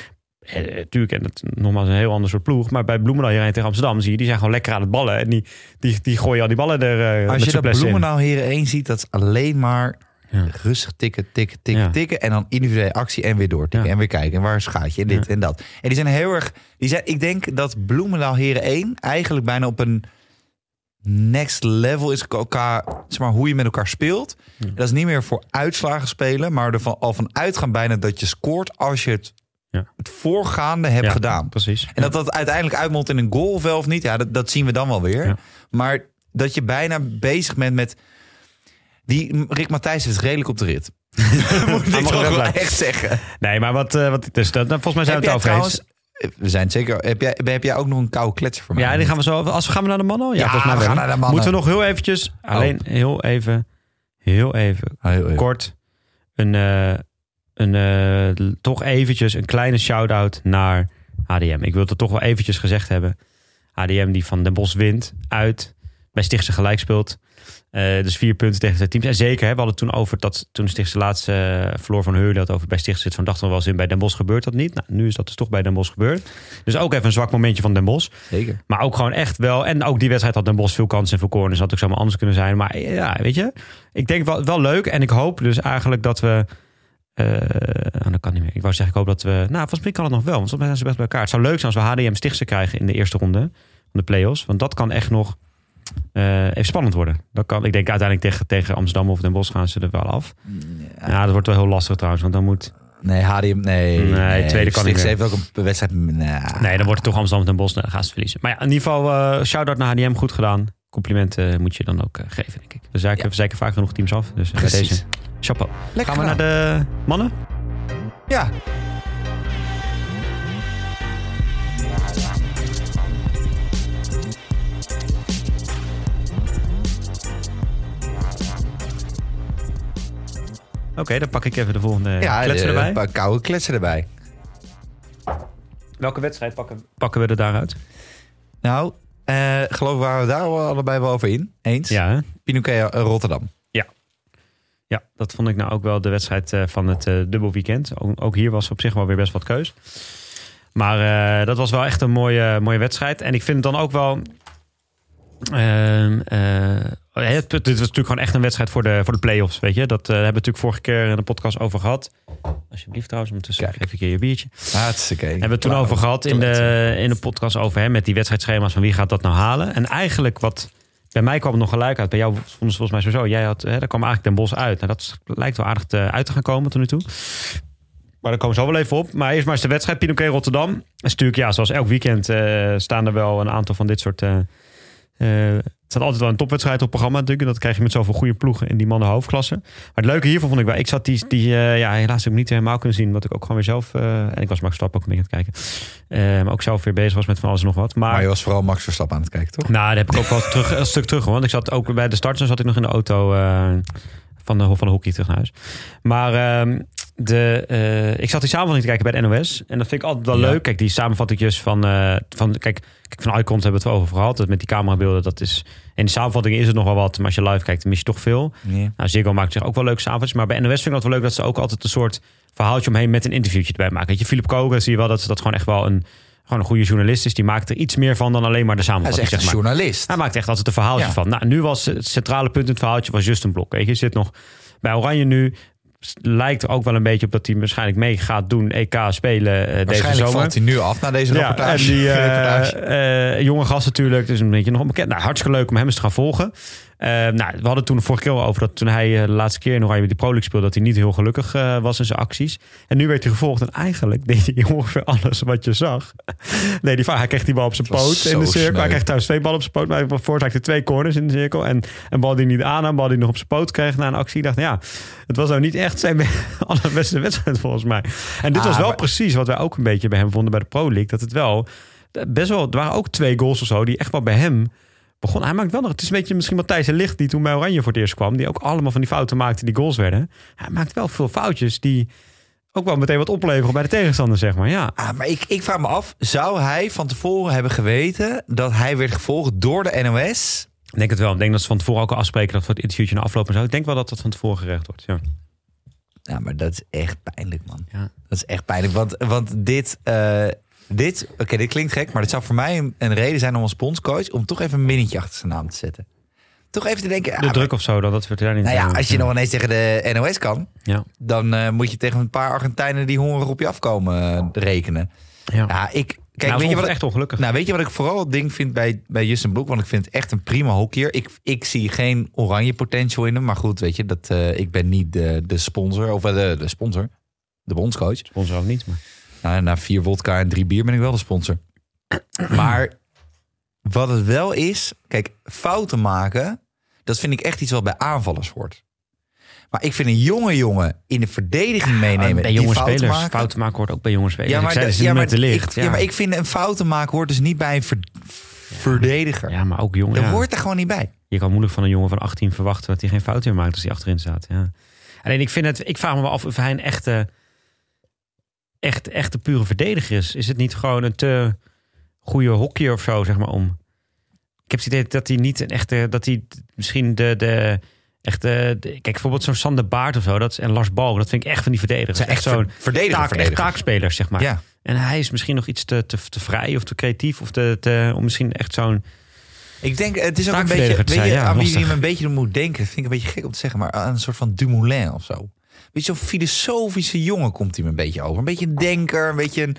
Eh, tuurlijk, en dat nogmaals een heel ander soort ploeg. Maar bij Bloemendaal hierheen tegen Amsterdam zie je, die zijn gewoon lekker aan het ballen. En die, die, die gooien al die ballen er eh, Als met je dat. Bloemendaal Heren 1 ziet, dat is alleen maar Ja. rustig tikken, tikken, tikken, Ja. tikken. En dan individuele actie en weer doortikken. Ja. En weer kijken. En waar is gaatje? En dit en dat. En die zijn heel erg... Die zijn, ik denk dat Bloemendaal Heren 1 eigenlijk bijna op een next level is elkaar, zeg maar, hoe je met elkaar speelt. Dat is niet meer voor uitslagen spelen, maar ervan al van uitgaan bijna dat je scoort als je het, Ja. het voorgaande hebt Ja, gedaan. Precies. En dat dat uiteindelijk uitmondt in een goal of wel of niet, ja, dat, dat zien we dan wel weer. Ja. Maar dat je bijna bezig bent met... Die Rick Matthijs is redelijk op de rit. Moet ik mag toch wel echt zeggen. Nee, maar wat, eh, wat dus, dat, volgens mij zijn Heb we het over eens. trouwens... We zijn het zeker... Heb jij, heb jij ook nog een koude kletser voor mij? Ja, die gaan we zo. Als we gaan we naar de mannen? al? Ja, Ja, volgens mij we gaan naar de mannen. Moeten we nog heel eventjes, alleen heel even, heel even heel even. kort, een, eh, een eh, toch eventjes een kleine shout-out naar HDM. Ik wil het toch wel eventjes gezegd hebben. HDM die van Den Bosch wint uit. bij Stichtse gelijk speelt. Eh, dus vier punten tegen zijn teams. En zeker, hè, we hadden het toen over dat toen Stichtse laatste uh, verloor van Heurle had over bij Stichtse zit van dachten we wel eens in bij Den Bosch gebeurt dat niet. Nou, nu is dat dus toch bij Den Bosch gebeurd. Dus ook even een zwak momentje van Den Bosch. Zeker. Maar ook gewoon echt wel. En ook die wedstrijd had Den Bosch veel kansen en veel corners. Had ook zomaar anders kunnen zijn. Maar ja, weet je. Ik denk wel, wel leuk. En ik hoop dus eigenlijk dat we. Uh, dat kan niet meer. Ik wou zeggen, ik hoop dat we. Nou, volgens mij kan het nog wel. Want mij zijn ze best bij elkaar. Het zou leuk zijn als we HDM Stichtse krijgen in de eerste ronde van de play-offs. Want dat kan echt nog uh, even spannend worden. Dat kan, ik denk uiteindelijk tegen, tegen Amsterdam of Den Bosch gaan ze er wel af. Ja. ja, dat wordt wel heel lastig trouwens. Want dan moet. Nee, HDM, nee. Nee, nee tweede kan niet heeft ook een wedstrijd. Nah. Nee, dan wordt het toch Amsterdam of Den Bosch. Dan gaan ze verliezen. Maar ja, in ieder geval, uh, shout-out naar HDM. Goed gedaan. Complimenten moet je dan ook geven, denk ik. We zeiken, ja. we vaak genoeg teams af. Dus bij deze, chapeau. Lekker gaan we gedaan. naar de mannen? Ja. Oké, okay, dan pak ik even de volgende ja, kletsen de, erbij. Een koude kletsen erbij. Welke wedstrijd pakken, pakken we er daaruit? Nou, uh, geloof ik waren we daar allebei wel over in. Eens. Ja, hè? Pinoquet Rotterdam. Ja. Dat vond ik nou ook wel de wedstrijd uh, van het uh, dubbel weekend. Ook, hier was op zich wel weer best wat keus. Maar dat was wel echt een mooie, mooie wedstrijd. En ik vind het dan ook wel... Het, dit was natuurlijk gewoon echt een wedstrijd voor de, voor de play-offs, weet je. Dat hebben we natuurlijk vorige keer in de podcast over gehad. Alsjeblieft trouwens, ondertussen Kijk. geef ik je je biertje. Hartstikke. Hebben we het toen over gehad in de, in de podcast over hè, met die wedstrijdschema's van wie gaat dat nou halen. En eigenlijk wat, bij mij kwam het nog gelijk uit. Bij jou vonden ze volgens mij sowieso. Jij had, hè, daar kwam eigenlijk Den Bos uit. Nou, dat lijkt wel aardig te, uit te gaan komen tot nu toe. Maar daar komen zo wel even op. Maar eerst maar eens de wedstrijd Pinoquet Rotterdam. Is natuurlijk, ja, zoals elk weekend uh, staan er wel een aantal van dit soort... Uh, het staat altijd wel een topwedstrijd op het programma natuurlijk. Dat krijg je met zoveel goede ploegen in die mannen hoofdklasse. Maar het leuke hiervan vond ik wel. Ik zat die, die uh, ja, helaas ook niet helemaal kunnen zien. Wat ik ook gewoon weer zelf... Uh, en ik was Max Verstappen ook een beetje aan het kijken. Uh, maar ook zelf weer bezig was met van alles en nog wat. Maar, maar je was vooral Max Verstappen aan het kijken, toch? Nou, daar heb ik ook wel terug, een stuk terug. Want ik zat ook bij de start. Dan zat ik nog in de auto van de, van de hockey terug naar huis. Maar... ehm, de, uh, ik zat die samenvatting te kijken bij de NOS. En dat vind ik altijd wel ja. leuk. Kijk, die samenvattingjes van... Uh, van kijk, kijk, van Icons hebben we het wel over gehad. Dat met die camerabeelden, dat is... In de samenvatting is het nog wel wat. Maar als je live kijkt, dan mis je toch veel. Ja. Nou, Ziggo maakt zich ook wel leuke samenvattingen. Maar bij NOS vind ik het wel leuk dat ze ook altijd een soort verhaaltje omheen met een interviewtje erbij maken. Weet je, Philip Kogen zie je wel dat dat gewoon echt wel een... Gewoon een goede journalist is. Die maakt er iets meer van dan alleen maar de samenvatting. Hij is echt zeg maar. journalist. Hij maakt echt altijd een verhaaltje Ja. van. Nou, nu was het centrale punt in het verhaaltje was Justin Blok. Weet je zit nog bij Oranje nu lijkt ook wel een beetje op dat hij waarschijnlijk mee gaat doen EK spelen uh, deze Waarschijnlijk zomer. valt hij nu af na deze Ja, rapportage. en die reportage. uh, jonge gast natuurlijk, dus een beetje nog onbekend. Nou, hartstikke leuk om hem eens te gaan volgen. Uh, nou, we hadden toen de vorige keer al over dat toen hij de laatste keer in Oranje met die Pro League speelde, dat hij niet heel gelukkig was in zijn acties. En nu werd hij gevolgd en eigenlijk deed hij ongeveer alles wat je zag. nee, die, hij kreeg die bal op zijn poot in de cirkel. sneu. Hij kreeg trouwens twee ballen op zijn poot, maar hij twee corners in de cirkel. En een bal die niet aan, een bal die nog op zijn poot kreeg na een actie. Ik dacht, ja, het was nou niet echt zijn allerbeste wedstrijd volgens mij. En dit Ah, was wel maar- precies wat wij ook een beetje bij hem vonden bij de Pro League. Dat het wel best wel, er waren ook twee goals of zo die echt wel bij hem begon. Hij maakt wel nog, het is een beetje misschien Matthijs de Licht die toen bij Oranje voor het eerst kwam. Die ook allemaal van die fouten maakte die goals werden. Hij maakt wel veel foutjes die ook wel meteen wat opleveren bij de tegenstander, zeg maar. Ja, Ah, maar ik, ik vraag me af, zou hij van tevoren hebben geweten dat hij werd gevolgd door de NOS? ik denk het wel. Ik denk dat ze van tevoren ook al afspreken dat voor het interviewtje na afloop en zo. Ik denk wel dat dat van tevoren gerecht wordt. Ja. Ja, maar dat is echt pijnlijk, man. Ja. Dat is echt pijnlijk, want, want dit, eh, dit oké, dit klinkt gek, maar dit zou voor mij een, een reden zijn om als bondscoach om toch even een minnetje achter zijn naam te zetten. Toch even te denken, ah, De druk of zo, dan dat wordt daar niet. nou ja, als je nog ineens tegen de NOS kan, Ja. dan eh, moet je tegen een paar Argentijnen die hongerig op je afkomen eh, rekenen. Ja. Ja, ik, kijk, nou, weet je wat echt ongelukkig. Nou, weet je wat ik vooral het ding vind bij, bij Justin Broek? Want ik vind het echt een prima hockeyer. Ik, ik zie geen oranje potential in hem. Maar goed, weet je, dat, eh, ik ben niet de, de sponsor. Of de, de sponsor. De bondscoach. Sponsor ook niet, maar... Nou, na vier wodka en drie bier ben ik wel de sponsor. maar wat het wel is... Kijk, fouten maken... Dat vind ik echt iets wat bij aanvallers hoort. Maar ik vind een jonge jongen in de verdediging meenemen... bij die jonge fouten spelers. maken- Fouten maken hoort ook bij jonge spelers. ja, maar, ik zei, ja, maar, met de licht. ik, ja. maar ik vind een fouten maken hoort dus niet bij een ver- verdediger. Ja, maar ook jongen. Dat ja. hoort er gewoon niet bij. Je kan moeilijk van een jongen van 18 verwachten dat hij geen fout meer maakt als hij achterin staat. Ja. Alleen ik vind het, ik vraag me wel af of hij een echte, echt, echte pure verdediger is. Is het niet gewoon een te goede hockeyer of zo, zeg maar om. ik heb het idee dat hij niet een echte, dat hij misschien de, de echte, de- kijk bijvoorbeeld zo'n Sander Baart of zo, dat is, en Lars Balk, dat vind ik echt van die verdedigers. zijn echt zo'n ver- verdediger, taak, echt taakspelers, zeg maar. Ja. En hij is misschien nog iets te, te, te vrij of te creatief of te, te, om misschien echt zo'n Ik denk, het is ook een beetje, weet je, ja, aan wie je een beetje moet denken. Dat vind ik een beetje gek om te zeggen, maar aan een soort van Dumoulin of zo. Weet je, zo'n filosofische jongen komt hij me een beetje over. Een beetje een denker, een beetje een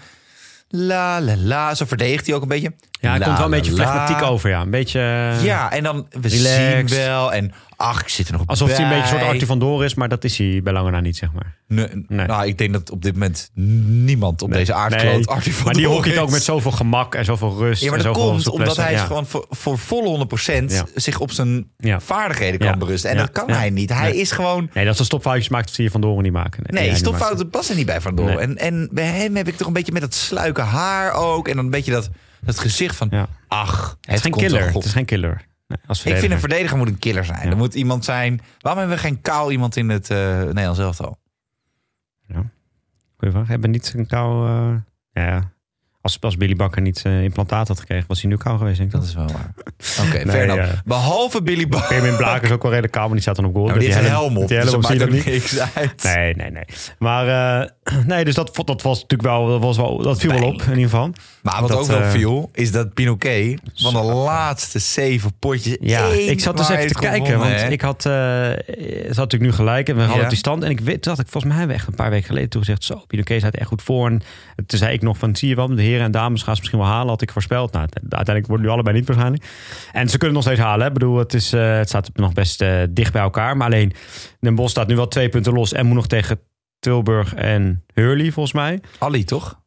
la la la. Zo verdedigt hij ook een beetje. Ja, hij La, komt wel een la, beetje flegmatiek over, ja. Een beetje... eh, Ja, en dan we Relaxed. zien wel en ach, ik zit er nog Alsof hij een beetje een soort Arthur van Door is, maar dat is hij bij lange na niet, zeg maar. Nee, Nee. Nou, ik denk dat op dit moment niemand op deze aardkloot Nee, Arthur van maar die hockeyt ook met zoveel gemak en zoveel rust. Ja, maar dat komt omdat hij ja. gewoon voor, voor volle 100% Ja. zich op zijn Ja. vaardigheden kan berusten. En dat kan hij niet. Hij Nee. is gewoon... Nee, dat ze stopfoutjes maakt, zie je Van Doren niet maken. Nee, hij stopfouten passen niet bij Van Doorn. Nee. En, en bij hem heb ik toch een beetje met dat sluike haar ook. En dan een beetje dat, dat gezicht van... Ja. Ach, het, is geen killer. Het is geen killer. Nee, als Ik vind een verdediger moet een killer zijn. Ja. Er moet iemand zijn... Waarom hebben we geen kaal iemand in het eh Nederlands elftal? Goeie vraag. Hebben we niet een kou... eh, ja, als, als Billy Bakker niet eh, implantaat had gekregen, was hij nu kou geweest, denk ik. Dat is wel waar. Oké, Nee, fair enough. ja. Behalve Billy Bakker. Permin Blaak is ook wel redelijk kou, maar die staat dan op goal. Ja, maar die heeft een helm op. Dus helm dat maakt niet. niks uit. Nee, nee, nee. Maar eh, nee, dus dat, dat was natuurlijk wel, dat, was wel, dat viel wel op in ieder geval. Maar wat Dat, ook wel eh, viel, is dat Pinoquet van de laatste zeven potjes... Ja, ik zat dus even te kijken, want hè? ik had, ze had natuurlijk nu gelijk en we hadden Ja. die stand. En ik weet, dat ik volgens mij hebben we echt een paar weken geleden toegezegd, zo, Pinoquet staat echt goed voor. En toen zei ik nog van, zie je wel, de heren en dames gaan ze misschien wel halen, had ik voorspeld. Nou, uiteindelijk worden nu allebei niet waarschijnlijk. En ze kunnen nog steeds halen, hè. Ik bedoel, het, is, eh, het staat nog best dicht bij elkaar. Maar alleen, Den Bosch staat nu wel twee punten los en moet nog tegen Tilburg en Hurley, volgens mij. Ali, toch?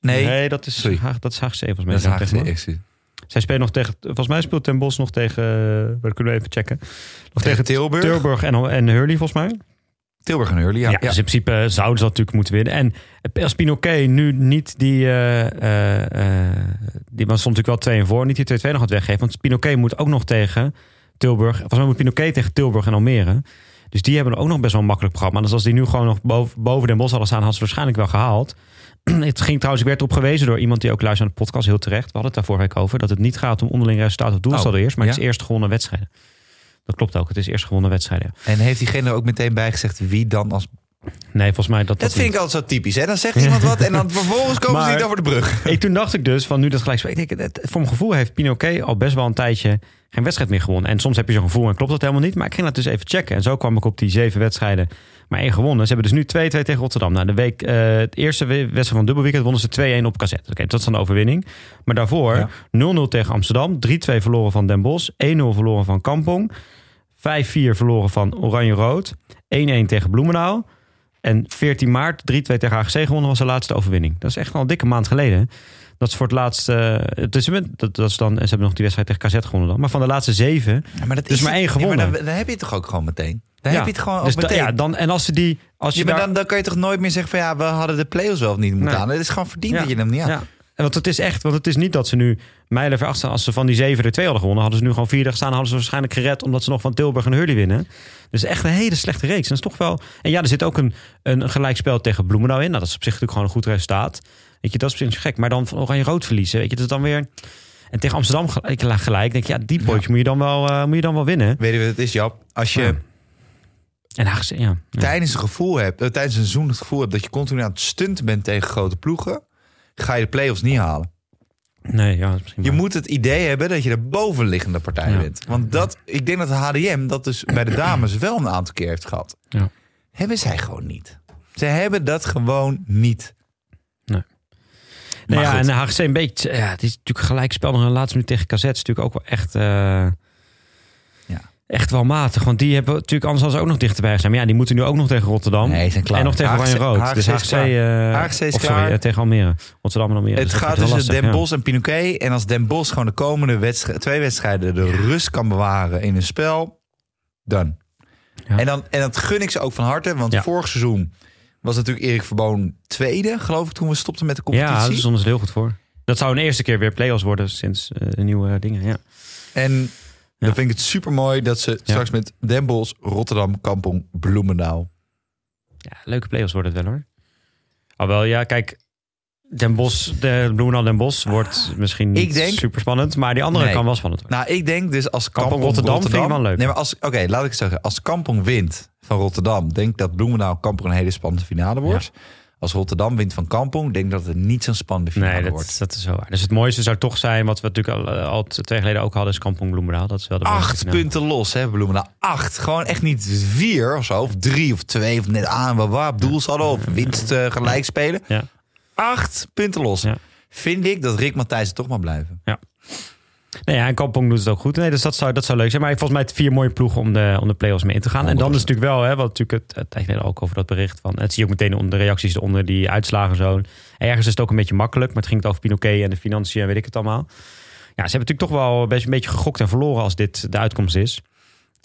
Nee, dat is, Sorry. Haag, dat is Haagse volgens mij. dat is Tegen Haagse me. excuus. Zij spelen nog tegen, volgens mij speelt Ten Bos nog tegen, eh, dat kunnen we even checken. Nog Tegen Tilburg? Tilburg en, en Hurley volgens mij. Tilburg en Hurley, ja. Dus in principe zouden ze dat natuurlijk moeten winnen. En als Pinoquet nu niet die, eh eh, eh, die was stond natuurlijk wel 2 en voor, niet die 2-2 nog gaat weggeven. Want Pinoquet moet ook nog tegen Tilburg. Volgens mij moet Pinoquet tegen Tilburg en Almere. Dus die hebben ook nog best wel een makkelijk programma. Dus als die nu gewoon nog boven, boven Den Bosch hadden staan, hadden ze waarschijnlijk wel gehaald. Het ging trouwens, ik werd erop gewezen door iemand die ook luistert naar de podcast, heel terecht. We hadden het daar vorige week over, dat het niet gaat om onderling resultaat of doelsaldo Oh, eerst, maar het is eerst gewonnen wedstrijden. Dat klopt ook, het is eerst gewonnen wedstrijden. ja. En heeft diegene er ook meteen bij gezegd wie dan als... Nee, volgens mij dat Dat vind ik altijd zo typisch, hè? Dan zegt iemand wat en dan vervolgens komen ze niet over de brug. Ik, toen dacht ik dus, van nu dat gelijk spreekt, ik denk, het, voor mijn gevoel heeft Pinoquet al best wel een tijdje geen wedstrijd meer gewonnen. En soms heb je zo'n gevoel en klopt dat helemaal niet. Maar ik ging dat dus even checken. En zo kwam ik op die zeven wedstrijden maar één gewonnen. Ze hebben dus nu 2-2 tegen Rotterdam. Nou, de week, eh, het eerste we- wedstrijd van dubbelweekend wonnen ze 2-1 op cassette. Oké, dat is dan de overwinning. Maar daarvoor Ja. 0-0 tegen Amsterdam. 3-2 verloren van Den Bosch. 1-0 verloren van Kampong. 5-4 verloren van Oranje-Rood. 1-1 tegen Bloemendaal. En 14 maart 3-2 tegen HGC gewonnen was de laatste overwinning. Dat is echt wel een dikke maand geleden. Dat is voor het laatste. eh, Dus dat, dat is dan, en ze hebben nog die wedstrijd tegen KZ gewonnen dan. Maar van de laatste zeven. Ja, maar dat Dus maar één Ja, gewonnen. maar dan, dan heb je het toch ook gewoon meteen? Dan heb je het gewoon dus da- meteen. ja, dan, en als ze die. Als je maar daar- dan, dan kan je toch nooit meer zeggen van ja, we hadden de play-offs wel of niet moeten Nee. aan. Het is gewoon verdiend dat je hem niet aan. En Want het is echt, want het is niet dat ze nu mijlen ver achter staan. Als ze van die zeven er twee hadden gewonnen, hadden ze nu gewoon vierde gestaan. Hadden ze waarschijnlijk gered omdat ze nog van Tilburg en Hurley winnen. Dus echt een hele slechte reeks. En dat is toch wel. En ja, er zit ook een, een, een gelijkspel tegen Bloemendaal in. Nou, dat is op zich natuurlijk gewoon een goed resultaat. Weet je, dat is op zich gek. Maar dan van Oranje Rood verliezen, weet je, dat is dan weer. En tegen Amsterdam gelijk, gelijk denk je, ja, die potje moet je dan wel, eh, moet je dan wel winnen. Weet je wat het is, Jap? Als je Ja. En ja. ja. tijdens een gevoel hebt, eh, tijdens een seizoen het gevoel hebt dat je continu aan het stunten bent tegen grote ploegen, ga je de play-offs niet halen. Nee, ja, misschien Je moet het idee hebben dat je de bovenliggende partij Ja. bent. Want dat, ik denk dat de HDM dat dus bij de dames wel een aantal keer heeft gehad. Ja. Hebben zij gewoon niet. Ze hebben dat gewoon niet. Nou Maar ja, en HGC een beetje... Ja, het is natuurlijk gelijk spel nog een laatste minuut tegen KZ. is natuurlijk ook wel echt... eh. Echt wel matig. Want die hebben natuurlijk anders als ook nog dichterbij zijn. Maar ja, die moeten nu ook nog tegen Rotterdam. Nee, zijn klaar. En nog tegen Oranje Rood. HGC Dus is HGC, klaar. eh, HGC is of sorry, klaar. eh, tegen Almere. Rotterdam en Almere. Het Dus gaat tussen lastig, Den ja. Bosch en Pinoquet. En als Den Bosch gewoon de komende wedstri- twee wedstrijden de rust kan bewaren in een spel, dan. Ja. En, dan en dat gun ik ze ook van harte. Want Ja. vorig seizoen was natuurlijk Erik Verboon tweede, geloof ik, toen we stopten met de competitie. Ja, daar stonden ze heel goed voor. Dat zou een eerste keer weer play-offs worden sinds eh, de nieuwe dingen. Ja. En Ja. Dan vind ik het super mooi dat ze straks met Den Bosch, Rotterdam, Kampong, Bloemendaal. ja, leuke play-offs worden het wel hoor. Alhoewel, ja, kijk... Den Bos, de Bloemendaal Den Bos wordt misschien niet Ik denk- super spannend, maar die andere Nee. kan wel spannend worden. Nou, ik denk dus als Kampong Kampong, Rotterdam vind ik wel leuk. Nee, maar als Oké, laat ik het zeggen. Als Kampong wint van Rotterdam, denk dat Bloemendaal Kampong een hele spannende finale wordt. Als Rotterdam wint van Kampong, denk ik dat het niet zo'n spannende finale nee, wordt. dat, dat is zo waar. Dus het mooiste zou toch zijn, wat we natuurlijk al, eh, al twee geleden ook hadden, is Kampong Bloemendaal. Dat is wel de Acht punten los, hè, Bloemendaal. Acht. Gewoon echt niet vier of zo. Of drie of twee. Of net aan waar op doels hadden. Of winst eh, gelijk spelen. Ja. Acht punten los. Ja. Vind ik dat Rick Matthijssen toch mag blijven. Nee, ja, en Kampong doet het ook goed. Nee, dus dat zou, dat zou leuk zijn. Maar volgens mij het vier mooie ploegen om de, om de play-offs mee in te gaan. En dan is het natuurlijk wel, hè, wat natuurlijk het, het eigenlijk ook over dat bericht van. Het zie je ook meteen onder de reacties onder die uitslagen zo. Ergens is het ook een beetje makkelijk, maar het ging het over Pinoquet en de financiën en weet ik het allemaal. Ja, ze hebben natuurlijk toch wel best een beetje gegokt en verloren als dit de uitkomst is.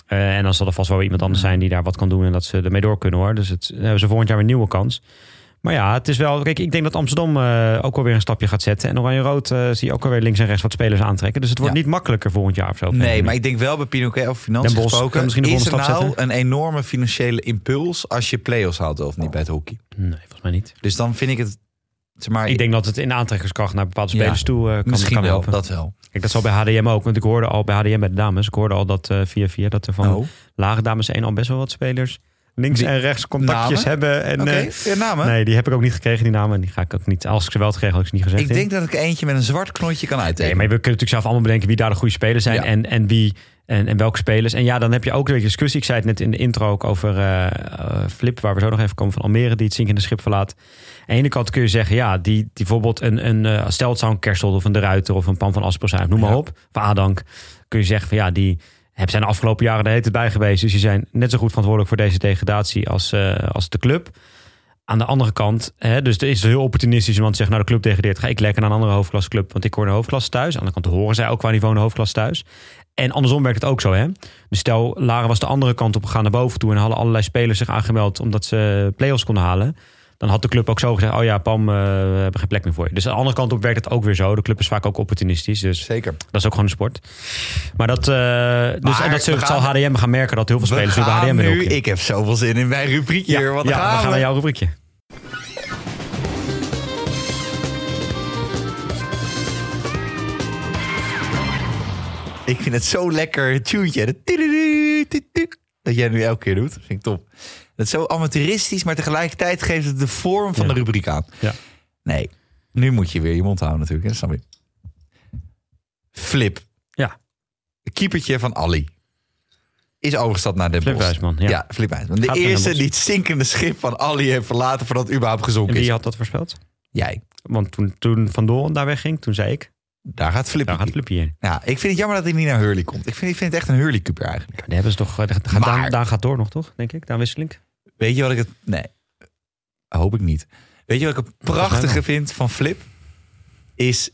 Eh, en dan zal er vast wel iemand anders zijn die daar wat kan doen en dat ze ermee door kunnen hoor. Dus het, hebben ze volgend jaar weer een nieuwe kans. Maar ja, het is wel. Kijk, ik denk dat Amsterdam eh, ook alweer een stapje gaat zetten. En Oranje-Rood eh, zie je ook alweer links en rechts wat spelers aantrekken. Dus het wordt Ja. niet makkelijker volgend jaar of zo. Nee, maar ik denk wel bij Pinoquet over financiën gesproken. misschien de is er nou zetten. een enorme financiële impuls als je play-offs haalt of niet bij het hockey? Nee, volgens mij niet. Dus dan vind ik het... Zeg maar, Ik denk dat het in aantrekkerskracht naar bepaalde Ja, spelers toe eh, kan, misschien kan wel, helpen. dat wel. Kijk, dat zal bij HDM ook. Want ik hoorde al bij HDM bij de dames. Ik hoorde al dat eh 4-4 dat er van Oh. lage dames 1 al best wel wat spelers links en rechts contactjes Namen? hebben. En, eh, namen. nee, die heb ik ook niet gekregen, die namen. Die ga ik ook niet. Als ik ze wel had gekregen, had ik ze niet gezegd. ik denk dat ik eentje met een zwart knotje kan Nee, uittekenen. maar we kunnen natuurlijk zelf allemaal bedenken wie daar de goede spelers zijn Ja. en, en wie en, en welke spelers. En ja, dan heb je ook een discussie. Ik zei het net in de intro ook over eh, eh, Flip, waar we zo nog even komen van Almere, die het zinkende schip verlaat. Aan de ene kant kun je zeggen, ja, die, die bijvoorbeeld een, een stel het zou een Kerstel of een De Ruiter of een Pan van Asper zijn, noem maar Ja. op. Of Adank. Kun je zeggen van ja, die hebben zijn de afgelopen jaren de tijd bij geweest. Dus die zijn net zo goed verantwoordelijk voor deze degradatie als, eh, als de club. Aan de andere kant, hè, dus er is heel opportunistisch iemand zegt, nou de club degradeert, ga ik lekker naar een andere hoofdklasse club, want ik hoor de hoofdklasse thuis. Aan de andere kant horen zij ook qua niveau de hoofdklasse thuis. En andersom werkt het ook zo, hè? Dus stel, Laren was de andere kant op gegaan naar boven toe en hadden allerlei spelers zich aangemeld omdat ze play-offs konden halen. Dan had de club ook zo gezegd, oh ja, Pam, eh, we hebben geen plek meer voor je. Dus aan de andere kant op werkt het ook weer zo. De club is vaak ook opportunistisch, dus Zeker. dat is ook gewoon een sport. Maar dat, eh, dus, en dat we gaan- zal HDM gaan merken dat heel veel spelers weer bij HDM nu, ik heb zoveel zin in mijn rubriek hier. Wat ja, gaan we gaan we? naar jouw rubriekje. Ik vind het zo lekker tuentje. Dat Dat jij nu elke keer doet. vind ik top. Dat is zo amateuristisch, maar tegelijkertijd geeft het de vorm van Ja. de rubriek aan. Ja. Nee, nu moet je weer je mond houden natuurlijk. hè, snap je. Flip. Ja. Keepertje van Ali. Is overgestapt naar Den Flip Bosch. Wijsman, ja. Ja, Flip Wijsman. De Gaat eerste die het zinkende schip van Ali heeft verlaten voordat het überhaupt En gezonken wie is. had dat voorspeld? Jij. Want toen, toen Van Doorn daar wegging, toen zei ik, Daar gaat Flip. daar gaat hier. Ja, ik vind het jammer dat hij niet naar Hurley komt. Ik vind, ik vind het echt een Hurley Cooper eigenlijk. Die hebben ze toch, Maar- Daan, Daan gaat door nog, toch? Denk ik, Daan Wisselink. Weet je wat ik het... Nee, hoop ik niet. Weet je wat ik het prachtige wel. vind van Flip? Is...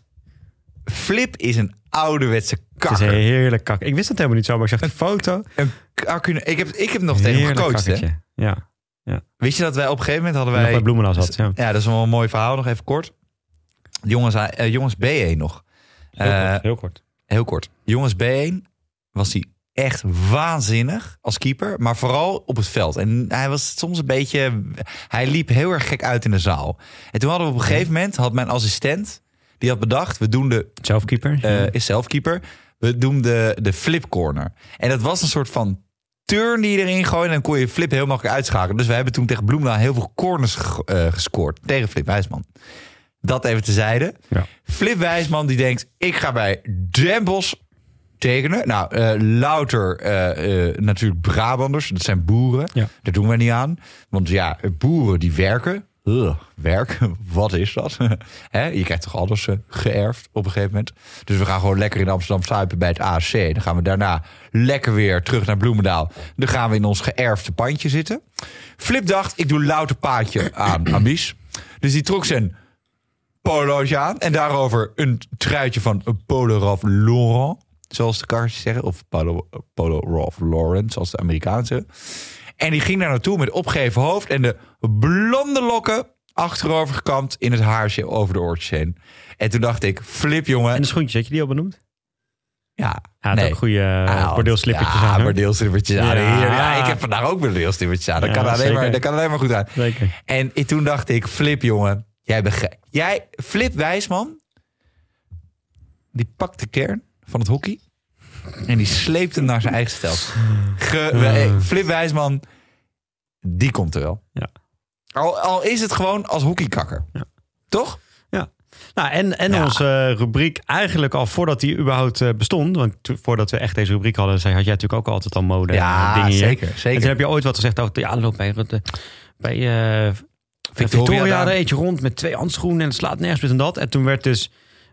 Flip is een ouderwetse Het is kakker. een heerlijk kak. Ik wist het helemaal niet zo, maar ik zag die foto. Een kakker. Ik heb, ik heb nog tegen hem gecoacht. Hè? kakkertje. Ja, Wist je dat wij op een gegeven moment hadden wij... bij Bloemendaal zat. Ja. Ja, dat is wel een mooi verhaal. Nog even kort. Jongens, eh, jongens B1 nog. Heel, Eh, kort, heel kort. Heel kort. Jongens B1 was hij echt waanzinnig als keeper. Maar vooral op het veld. En hij was soms een beetje... Hij liep heel erg gek uit in de zaal. En toen hadden we op een gegeven moment... had mijn assistent... die had bedacht... we doen de... Zelfkeeper. eh, is zelfkeeper. We doen de, de flip corner. En dat was een soort van turn die je erin gooide. En dan kon je flip heel makkelijk uitschakelen. Dus we hebben toen tegen Bloemendaal heel veel corners eh, gescoord. Tegen Flip Wijsman. Dat even tezijde. Ja. Flip Wijsman die denkt, ik ga bij Den Bosch tekenen. Nou, eh, louter eh, eh, natuurlijk Brabanders. Dat zijn boeren. Ja. Daar doen we niet aan. Want ja, boeren die werken. Ugh, werk, wat is dat? Je krijgt toch alles geërfd op een gegeven moment. Dus we gaan gewoon lekker in Amsterdam zuipen bij het ASC. Dan gaan we daarna lekker weer terug naar Bloemendaal. Dan gaan we in ons geërfde pandje zitten. Flip dacht, ik doe louter paadje aan Abies. Dus die trok zijn polootje aan. En daarover een truitje van Polo Ralph Lauren. Zoals de kaartjes zeggen. Of Polo, Polo Ralph Lauren, zoals de Amerikanen zeggen. En die ging daar naartoe met opgeheven hoofd. En de blonde lokken achterover gekamd in het haarsje over de oortjes heen. En toen dacht ik, flip jongen. En de schoentjes, had je die al benoemd? ja, Ja, nee. ook goede Ah, bordeelslippertjes ja, aan. bordeelslippertjes aan. Ja. Heer, Ja, ik heb vandaag ook bordeelslippertjes aan. Dat, Ja, kan alleen zeker. maar, dat kan alleen maar goed aan. Zeker. En toen dacht ik, flip jongen, Jij. Jij, Flip Wijsman, die pakt de kern van het hockey en die sleept hem naar zijn eigen stel. Ge- Flip Wijsman, die komt er wel. Ja. Al, al is het gewoon als hockeykakker. Toch? Nou, en, en Ja. onze eh, rubriek eigenlijk al voordat die überhaupt eh, bestond. Want to- voordat we echt deze rubriek hadden, zei, had jij natuurlijk ook altijd al mode eh, dingen hier. zeker. En zeker. toen heb je ooit wat gezegd over, ja, er loopt bij, de, bij eh, Victoria Victoria, daar. eentje rond met twee handschoenen en het slaat nergens dit en dat. En toen werd dus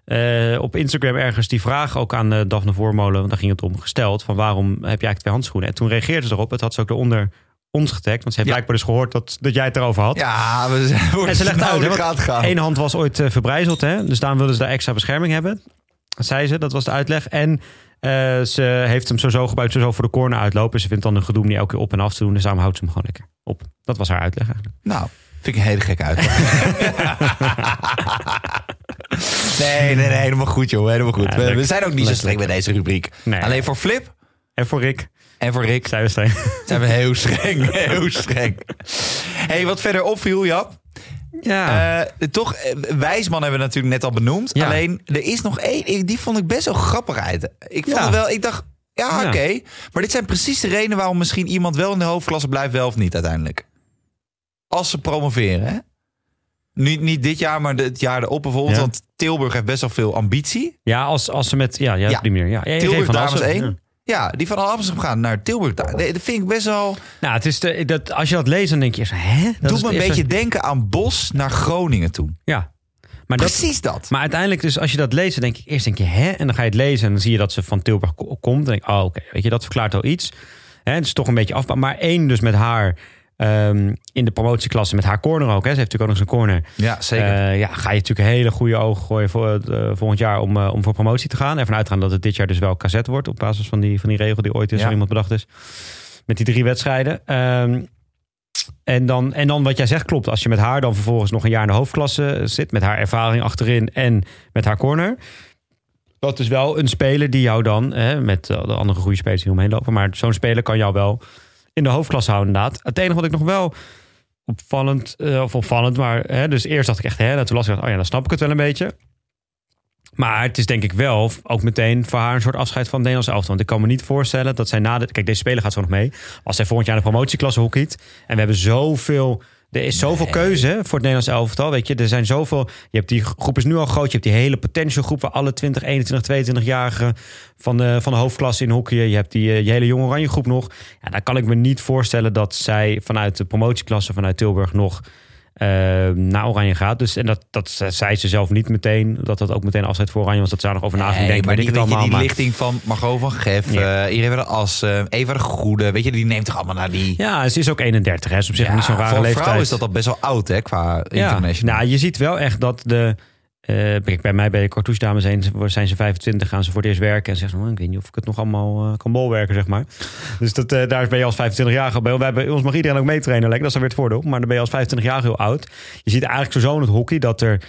eh, op Instagram ergens die vraag ook aan eh, Daphne Voormolen, want daar ging het om, gesteld. Van waarom heb je eigenlijk twee handschoenen? En toen reageerde ze erop. Het had ze ook eronder ons getagd. Want ze heeft Ja. blijkbaar dus gehoord dat, dat jij het erover had. Ja, we zijn En ze legt uit, hè, gaat gaan. Eén hand was ooit eh, verbrijzeld, hè? dus daarom wilden ze daar extra bescherming hebben. Dat zei ze, dat was de uitleg. En ze heeft hem sowieso gebruikt, sowieso voor de corner uitlopen. Ze vindt dan een gedoe om die elke keer op en af te doen. Dus daarom houdt ze hem gewoon lekker op. Dat was haar uitleg eigenlijk. Nou, vind ik een hele gekke uitleg. nee, nee, nee, helemaal goed, joh. Helemaal goed. Ja, we, zijn ook niet zo streng met deze rubriek. Nee. Alleen voor Flip En voor Rick, en voor Rick zijn we streng. zijn we heel streng. Heel streng. hey, wat verder opviel, Jap. Ja, Eh, toch, eh, Wijsman hebben we natuurlijk net al benoemd. Ja. Alleen, er is nog één, die vond ik best wel grappig uit. Ik vond Ja. wel, ik dacht, ja, Ja. oké. Maar dit zijn precies de redenen waarom misschien iemand wel in de hoofdklasse blijft, wel of niet uiteindelijk. Als ze promoveren, hè? Niet, niet dit jaar, maar het jaar erop bijvoorbeeld. Ja. Want Tilburg heeft best wel veel ambitie. ja als, als ze met... Ja, ja, Ja. die manier. Ja, ja, Tilburg van dames. 1. Ja. Ja, die van Amsterdam gaan naar Tilburg. daar. Nee, Dat vind ik best wel... Nou, het is de, dat, als je dat leest, dan denk je... Hè? Dat doet me een beetje denken aan Bos naar Groningen toen. Ja. Maar Precies dat. Maar uiteindelijk, dus als je dat leest, dan denk ik eerst denk je, hè? En dan ga je het lezen en dan zie je dat ze van Tilburg ko- komt. Dan denk ik, oh, oké, weet je, dat verklaart al iets. Hè, het is toch een beetje af. Maar één, dus met haar ehm, in de promotieklasse, met haar corner ook. Hè? Ze heeft natuurlijk ook nog een corner. Ja, zeker. Eh, ja, ga je natuurlijk hele goede ogen gooien voor het, eh, volgend jaar om, eh, om voor promotie te gaan. Ervan uitgaan dat het dit jaar dus wel cassette wordt. Op basis van die, van die regel die ooit is Ja. iemand bedacht is. Met die drie wedstrijden. Ehm, en, dan, en dan wat jij zegt klopt. Als je met haar dan vervolgens nog een jaar in de hoofdklasse zit. Met haar ervaring achterin en met haar corner. Dat is wel een speler die jou dan, hè, met de andere goede spelers die omheen lopen. Maar zo'n speler kan jou wel in de hoofdklasse houden inderdaad. Het enige wat ik nog wel opvallend, eh, of opvallend, maar hè, dus eerst dacht ik echt, hè, dat toen las ik, oh ja, dan snap ik het wel een beetje. Maar het is denk ik wel ook meteen voor haar een soort afscheid van Nederlands elftal. Want ik kan me niet voorstellen dat zij na de... Kijk, deze speler gaat zo nog mee. Als zij volgend jaar de promotieklasse hockeyt. En we hebben zoveel... Er is zoveel keuze voor het Nederlands elftal. Weet je, er zijn zoveel... Je hebt die groep is nu al groot. Je hebt die hele potential groep waar alle 20, 21, 22-jarigen van de, van de hoofdklasse in hockey. Je hebt die, eh, je hele jonge oranje groep nog. Ja, dan kan ik me niet voorstellen dat zij vanuit de promotieklasse vanuit Tilburg nog naar Oranje gaat. Dus, en dat, dat zei ze zelf niet meteen. Dat dat ook meteen afzet voor Oranje was. Dat ze daar nog over na Nee, denken. maar die, ik het allemaal. die maar- lichting van Margot van Geff, Ja. eh Irene de As, eh, Eva de Goede, weet je, die neemt toch allemaal naar die... Ja, ze is ook 31. Hè. Is op zich Ja, niet zo'n rare voor leeftijd. vrouw is dat al best wel oud, hè, qua ja. international. Nou, je ziet wel echt dat de... eh, bij mij bij de Cartouche dames zijn, ze- zijn ze 25, gaan ze voor het eerst werken. En zeggen ze, "Oh, ik weet niet of ik het nog allemaal eh, kan bolwerken, zeg maar. Dus dat, eh, daar ben je als 25-jarige. Bij, wij- bij ons mag iedereen ook meetrainen, lekker. Dat is dan weer het voordeel. Maar dan ben je als 25-jarige heel oud. Je ziet eigenlijk sowieso in het hockey dat er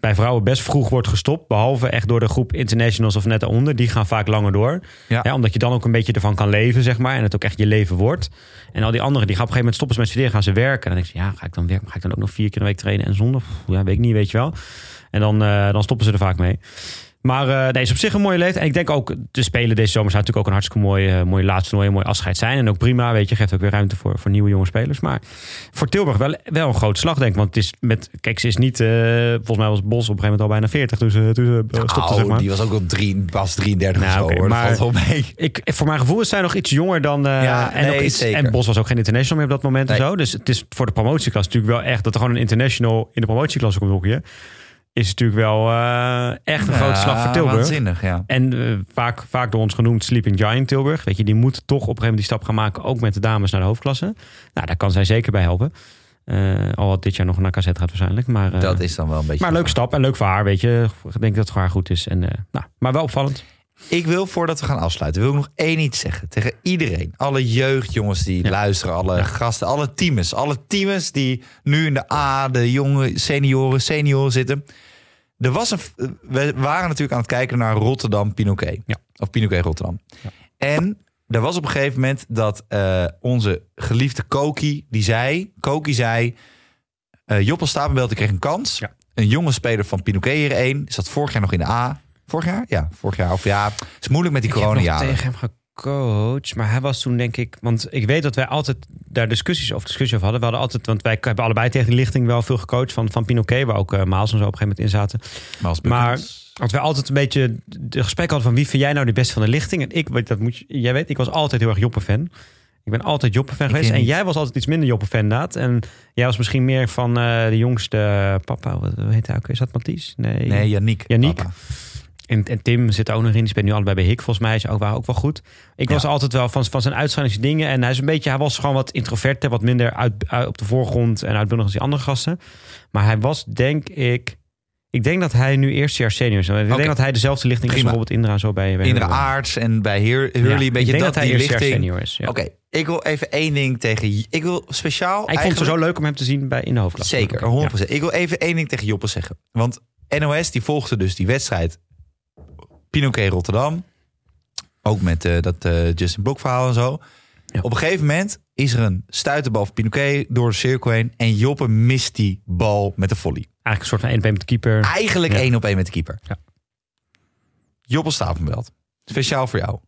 bij vrouwen best vroeg wordt gestopt. Behalve echt door de groep internationals of net daaronder. Die gaan vaak langer door. Ja. Ja, omdat je dan ook een beetje ervan kan leven, zeg maar. En het ook echt je leven wordt. En al die anderen, die gaan op een gegeven moment stoppen ze met studeren, gaan ze werken. En dan denk je, ja, ga ik dan werken? Ga ik dan ook nog vier keer een week trainen en zondag? Pff, Ja, weet ik niet, weet je wel. En dan, eh, dan stoppen ze er vaak mee. Maar eh nee, is op zich een mooie leeftijd. En ik denk ook, de Spelen deze zomer zou natuurlijk ook een hartstikke mooi, eh, mooi laatste toernooi, een mooi afscheid zijn. En ook prima, weet je, geeft ook weer ruimte voor, voor nieuwe jonge spelers. Maar voor Tilburg wel, wel een grote slag, denk ik. Want het is met, kijk, ze is niet, eh, volgens mij was Bos op een gegeven moment al bijna 40 toen ze, toen ze stopte, Nou, zeg maar. die was ook al drie, pas 33 Nou, of zo, hoor. maar- Dat valt wel mee. Ik, voor mijn gevoel is zij nog iets jonger dan. Ja, en, ook iets, en Bos was ook geen international meer op dat moment Nee. en zo. Dus het is voor de promotieklas natuurlijk wel echt dat er gewoon een international in de promotieklasse komt hockeyen. Is natuurlijk wel eh, echt een grote slag voor Tilburg. Waanzinnig, ja. En eh, vaak, vaak door ons genoemd Sleeping Giant Tilburg. Weet je, die moet toch op een gegeven moment die stap gaan maken. Ook met de dames naar de hoofdklasse. Nou, daar kan zij zeker bij helpen. Eh, al wat dit jaar nog naar cassette gaat waarschijnlijk. Maar, Dat is dan wel een beetje... maar een leuke stap en leuk voor haar, weet je. Ik denk dat het voor haar goed is. En, nou, maar wel opvallend. Ik wil, voordat we gaan afsluiten, wil ik nog één iets zeggen. Tegen iedereen. Alle jeugdjongens die Ja. luisteren. Alle gasten, alle teams. Alle teams die nu in de A, de jonge senioren, senioren zitten. Er was een, we waren natuurlijk aan het kijken naar Rotterdam Pinoquet. Ja. Of Pinoquet Rotterdam. En er was op een gegeven moment dat eh, onze geliefde Koki, die zei... Koki zei, Eh Joppel Stapelbelt die kreeg een kans. Ja. Een jonge speler van Pinoquet hier één. Zat vorig jaar nog in de A. Vorig jaar? Ja, vorig jaar. Of ja, het is moeilijk met die Ik heb nog coronajaren. tegen hem gecoacht, maar hij was toen denk ik... Want ik weet dat wij altijd daar discussies over, discussie over hadden. We hadden altijd, want wij hebben allebei tegen die lichting wel veel gecoacht van, van Pinoquet, waar ook eh Maals en zo op een gegeven moment in zaten. Maar, als wij altijd een beetje de gesprek hadden van wie vind jij nou de beste van de lichting? En ik, weet, dat moet je, jij weet, ik was altijd heel erg Joppe-fan. Ik ben altijd Joppe-fan geweest. En jij was altijd iets minder Joppe-fan inderdaad. En jij was misschien meer van eh, de jongste papa. Wat heet hij ook? Is dat Mathies? Nee. Nee, Yannick. Yannick. papa. En, en Tim zit er ook nog in. Die speelt nu allebei bij Hik. Volgens mij is ook, waren ook wel goed. Ik Ja. was altijd wel van, van zijn uitschrijvingsdingen. En hij is een beetje, hij was gewoon wat introverter, wat minder uit, uit- op de voorgrond en uitbundig als die andere gasten. Maar hij was, denk ik. Ik denk dat hij nu eerstejaar senior is. Ik denk dat hij dezelfde lichting is, Prima. bijvoorbeeld Indra zo bij. bij Indra. Aarts en bij Ja, Hurley een ik beetje denk dat, dat hij eerstejaar lichting. senior is. Ja. Oké, ik wil even één ding tegen... Ik wil speciaal Ik vond het zo leuk om hem te zien bij in de hoofdklasse. Zeker, 100%. Ik wil even één ding tegen Joppe zeggen. Want NOS die volgde dus die wedstrijd Pinoquet Rotterdam. Ook met eh, dat eh, Justin Blok verhaal en zo. Ja. Op een gegeven moment is er een stuiterbal van Pinoquet door de cirkel heen. En Joppe mist die bal met de volley. Eigenlijk een soort van 1 met de keeper. Eigenlijk Ja. één op één met de keeper. Ja. Joppe Stavenbelt. Speciaal voor jou.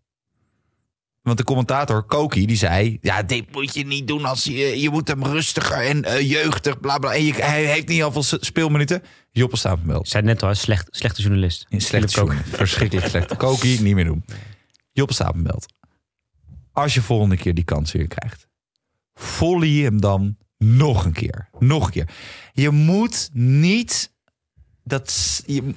Want de commentator Koki die zei... Ja, dit moet je niet doen als je... Je moet hem rustiger en eh, jeugdig, bla bla. En je, hij heeft niet al veel speelminuten. Joppe Stavenbelt. Ik zei net al, slecht, slechte journalist. Philip Koken. schoen. Verschrikkelijk slecht. Koki, niet meer doen. Joppe Stapenbelt. Als je volgende keer die kans weer krijgt. Volley hem dan nog een keer. Nog een keer. Je moet niet... Dat, je,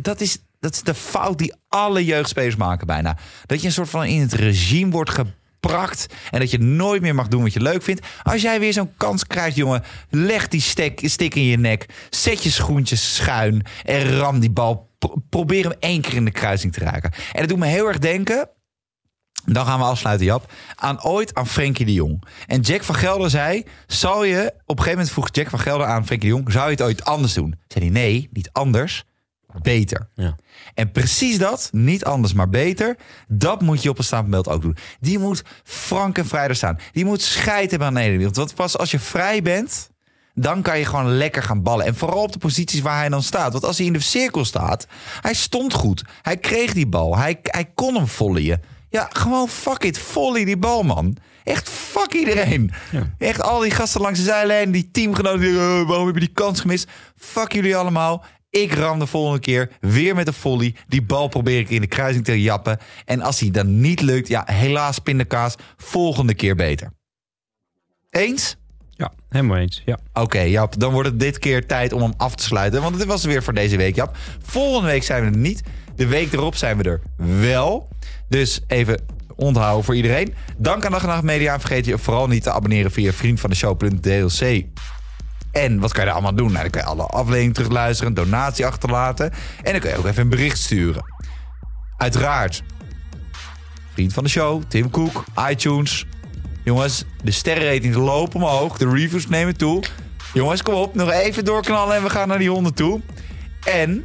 dat, is, dat is de fout die alle jeugdspelers maken bijna. Dat je een soort van in het regime wordt geprakt... en dat je nooit meer mag doen wat je leuk vindt. Als jij weer zo'n kans krijgt, jongen... leg die stek, stik in je nek. Zet je schoentjes schuin en ram die bal. Pro- probeer hem één keer in de kruising te raken. En dat doet me heel erg denken... Dan gaan we afsluiten, Jap. Aan ooit aan Frenkie de Jong. En Jack van Gelder zei: Zou je. Op een gegeven moment vroeg Jack van Gelder aan Frenkie de Jong: Zou je het ooit anders doen? Zei hij: Nee, niet anders. Beter. Ja. En precies dat, niet anders maar beter, dat moet je op een staanbeeld ook doen. Die moet frank en vrij er staan. Die moet scheid hebben aan wereld. Want pas als je vrij bent, dan kan je gewoon lekker gaan ballen. En vooral op de posities waar hij dan staat. Want als hij in de cirkel staat, hij stond goed. Hij kreeg die bal. Hij, hij kon hem volleyen. Ja, gewoon fuck it, volley die bal, man. Echt fuck iedereen. Ja. Echt al die gasten langs de zijlijn, die teamgenoten, die, "Oh, waarom heb je die kans gemist? Fuck jullie allemaal. Ik ram de volgende keer weer met een volley. Die bal probeer ik in de kruising te jappen. En als die dan niet lukt, ja, helaas pindakaas. Volgende keer beter. Eens? ja, helemaal eens. Ja. Oké, Jap, dan wordt het dit keer tijd om hem af te sluiten. Want dit was het weer voor deze week, Jap. Volgende week zijn we er niet. De week erop zijn we er wel. Dus even onthouden voor iedereen. Dank aan Dag en Nacht Media. En vergeet je vooral niet te abonneren via vriendvandeshow.dlc. En wat kan je daar allemaal doen? Nou, dan kan je alle afleveringen terugluisteren, een donatie achterlaten. En dan kan je ook even een bericht sturen. Uiteraard. Vriend van de show, Tim Cook, iTunes. Jongens, de sterrenratings lopen omhoog. De reviews nemen toe. Jongens, kom op. Nog even doorknallen en we gaan naar die honden toe. En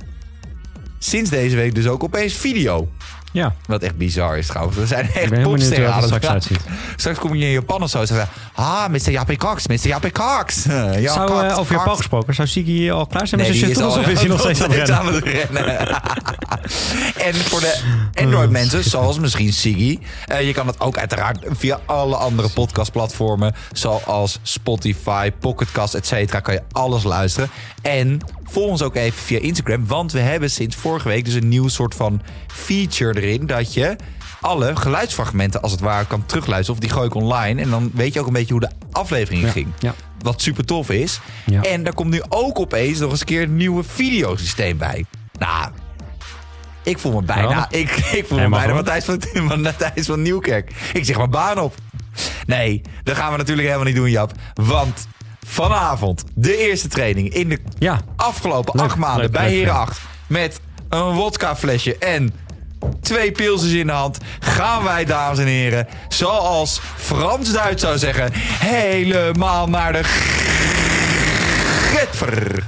sinds deze week dus ook opeens video. Ja. Wat echt bizar is trouwens. We zijn echt popsterren aan het straks gaan. uitziet. Straks kom je in Japan of zo. en zeggen ze, ah, Mr. Jappie Cox, Mr. Jappie Cox. Ja, Zou, Cox, eh, over Cox. Japan gesproken, zou Siki al klaar zijn met Nee, zijn al Of is hij nog steeds aan het rennen? en voor de Android-mensen, zoals misschien Siggy... eh, je kan het ook uiteraard via alle andere podcastplatformen... zoals Spotify, Pocketcast, et cetera... kan je alles luisteren. En volg ons ook even via Instagram... want we hebben sinds vorige week dus een nieuw soort van feature erin... dat je alle geluidsfragmenten als het ware kan terugluisteren... of die gooi ik online en dan weet je ook een beetje hoe de aflevering Ja, ging. ja. Wat super tof is. Ja. En daar komt nu ook opeens nog eens een keer een nieuwe videosysteem bij. Nou, ik voel me bijna. Ja. Ik, ik voel me bijna. Matthijs van Matthijs van Nieuwkerk. Ik zeg mijn baan op. Nee, dat gaan we natuurlijk helemaal niet doen, Jap. Want vanavond de eerste training in de Ja, afgelopen Leuk, acht maanden leuk, bij leuk, Heren ja. 8. Met een wodka flesje en twee pilsjes in de hand. Gaan wij, dames en heren, zoals Frans-Duits zou zeggen, helemaal naar de Getver.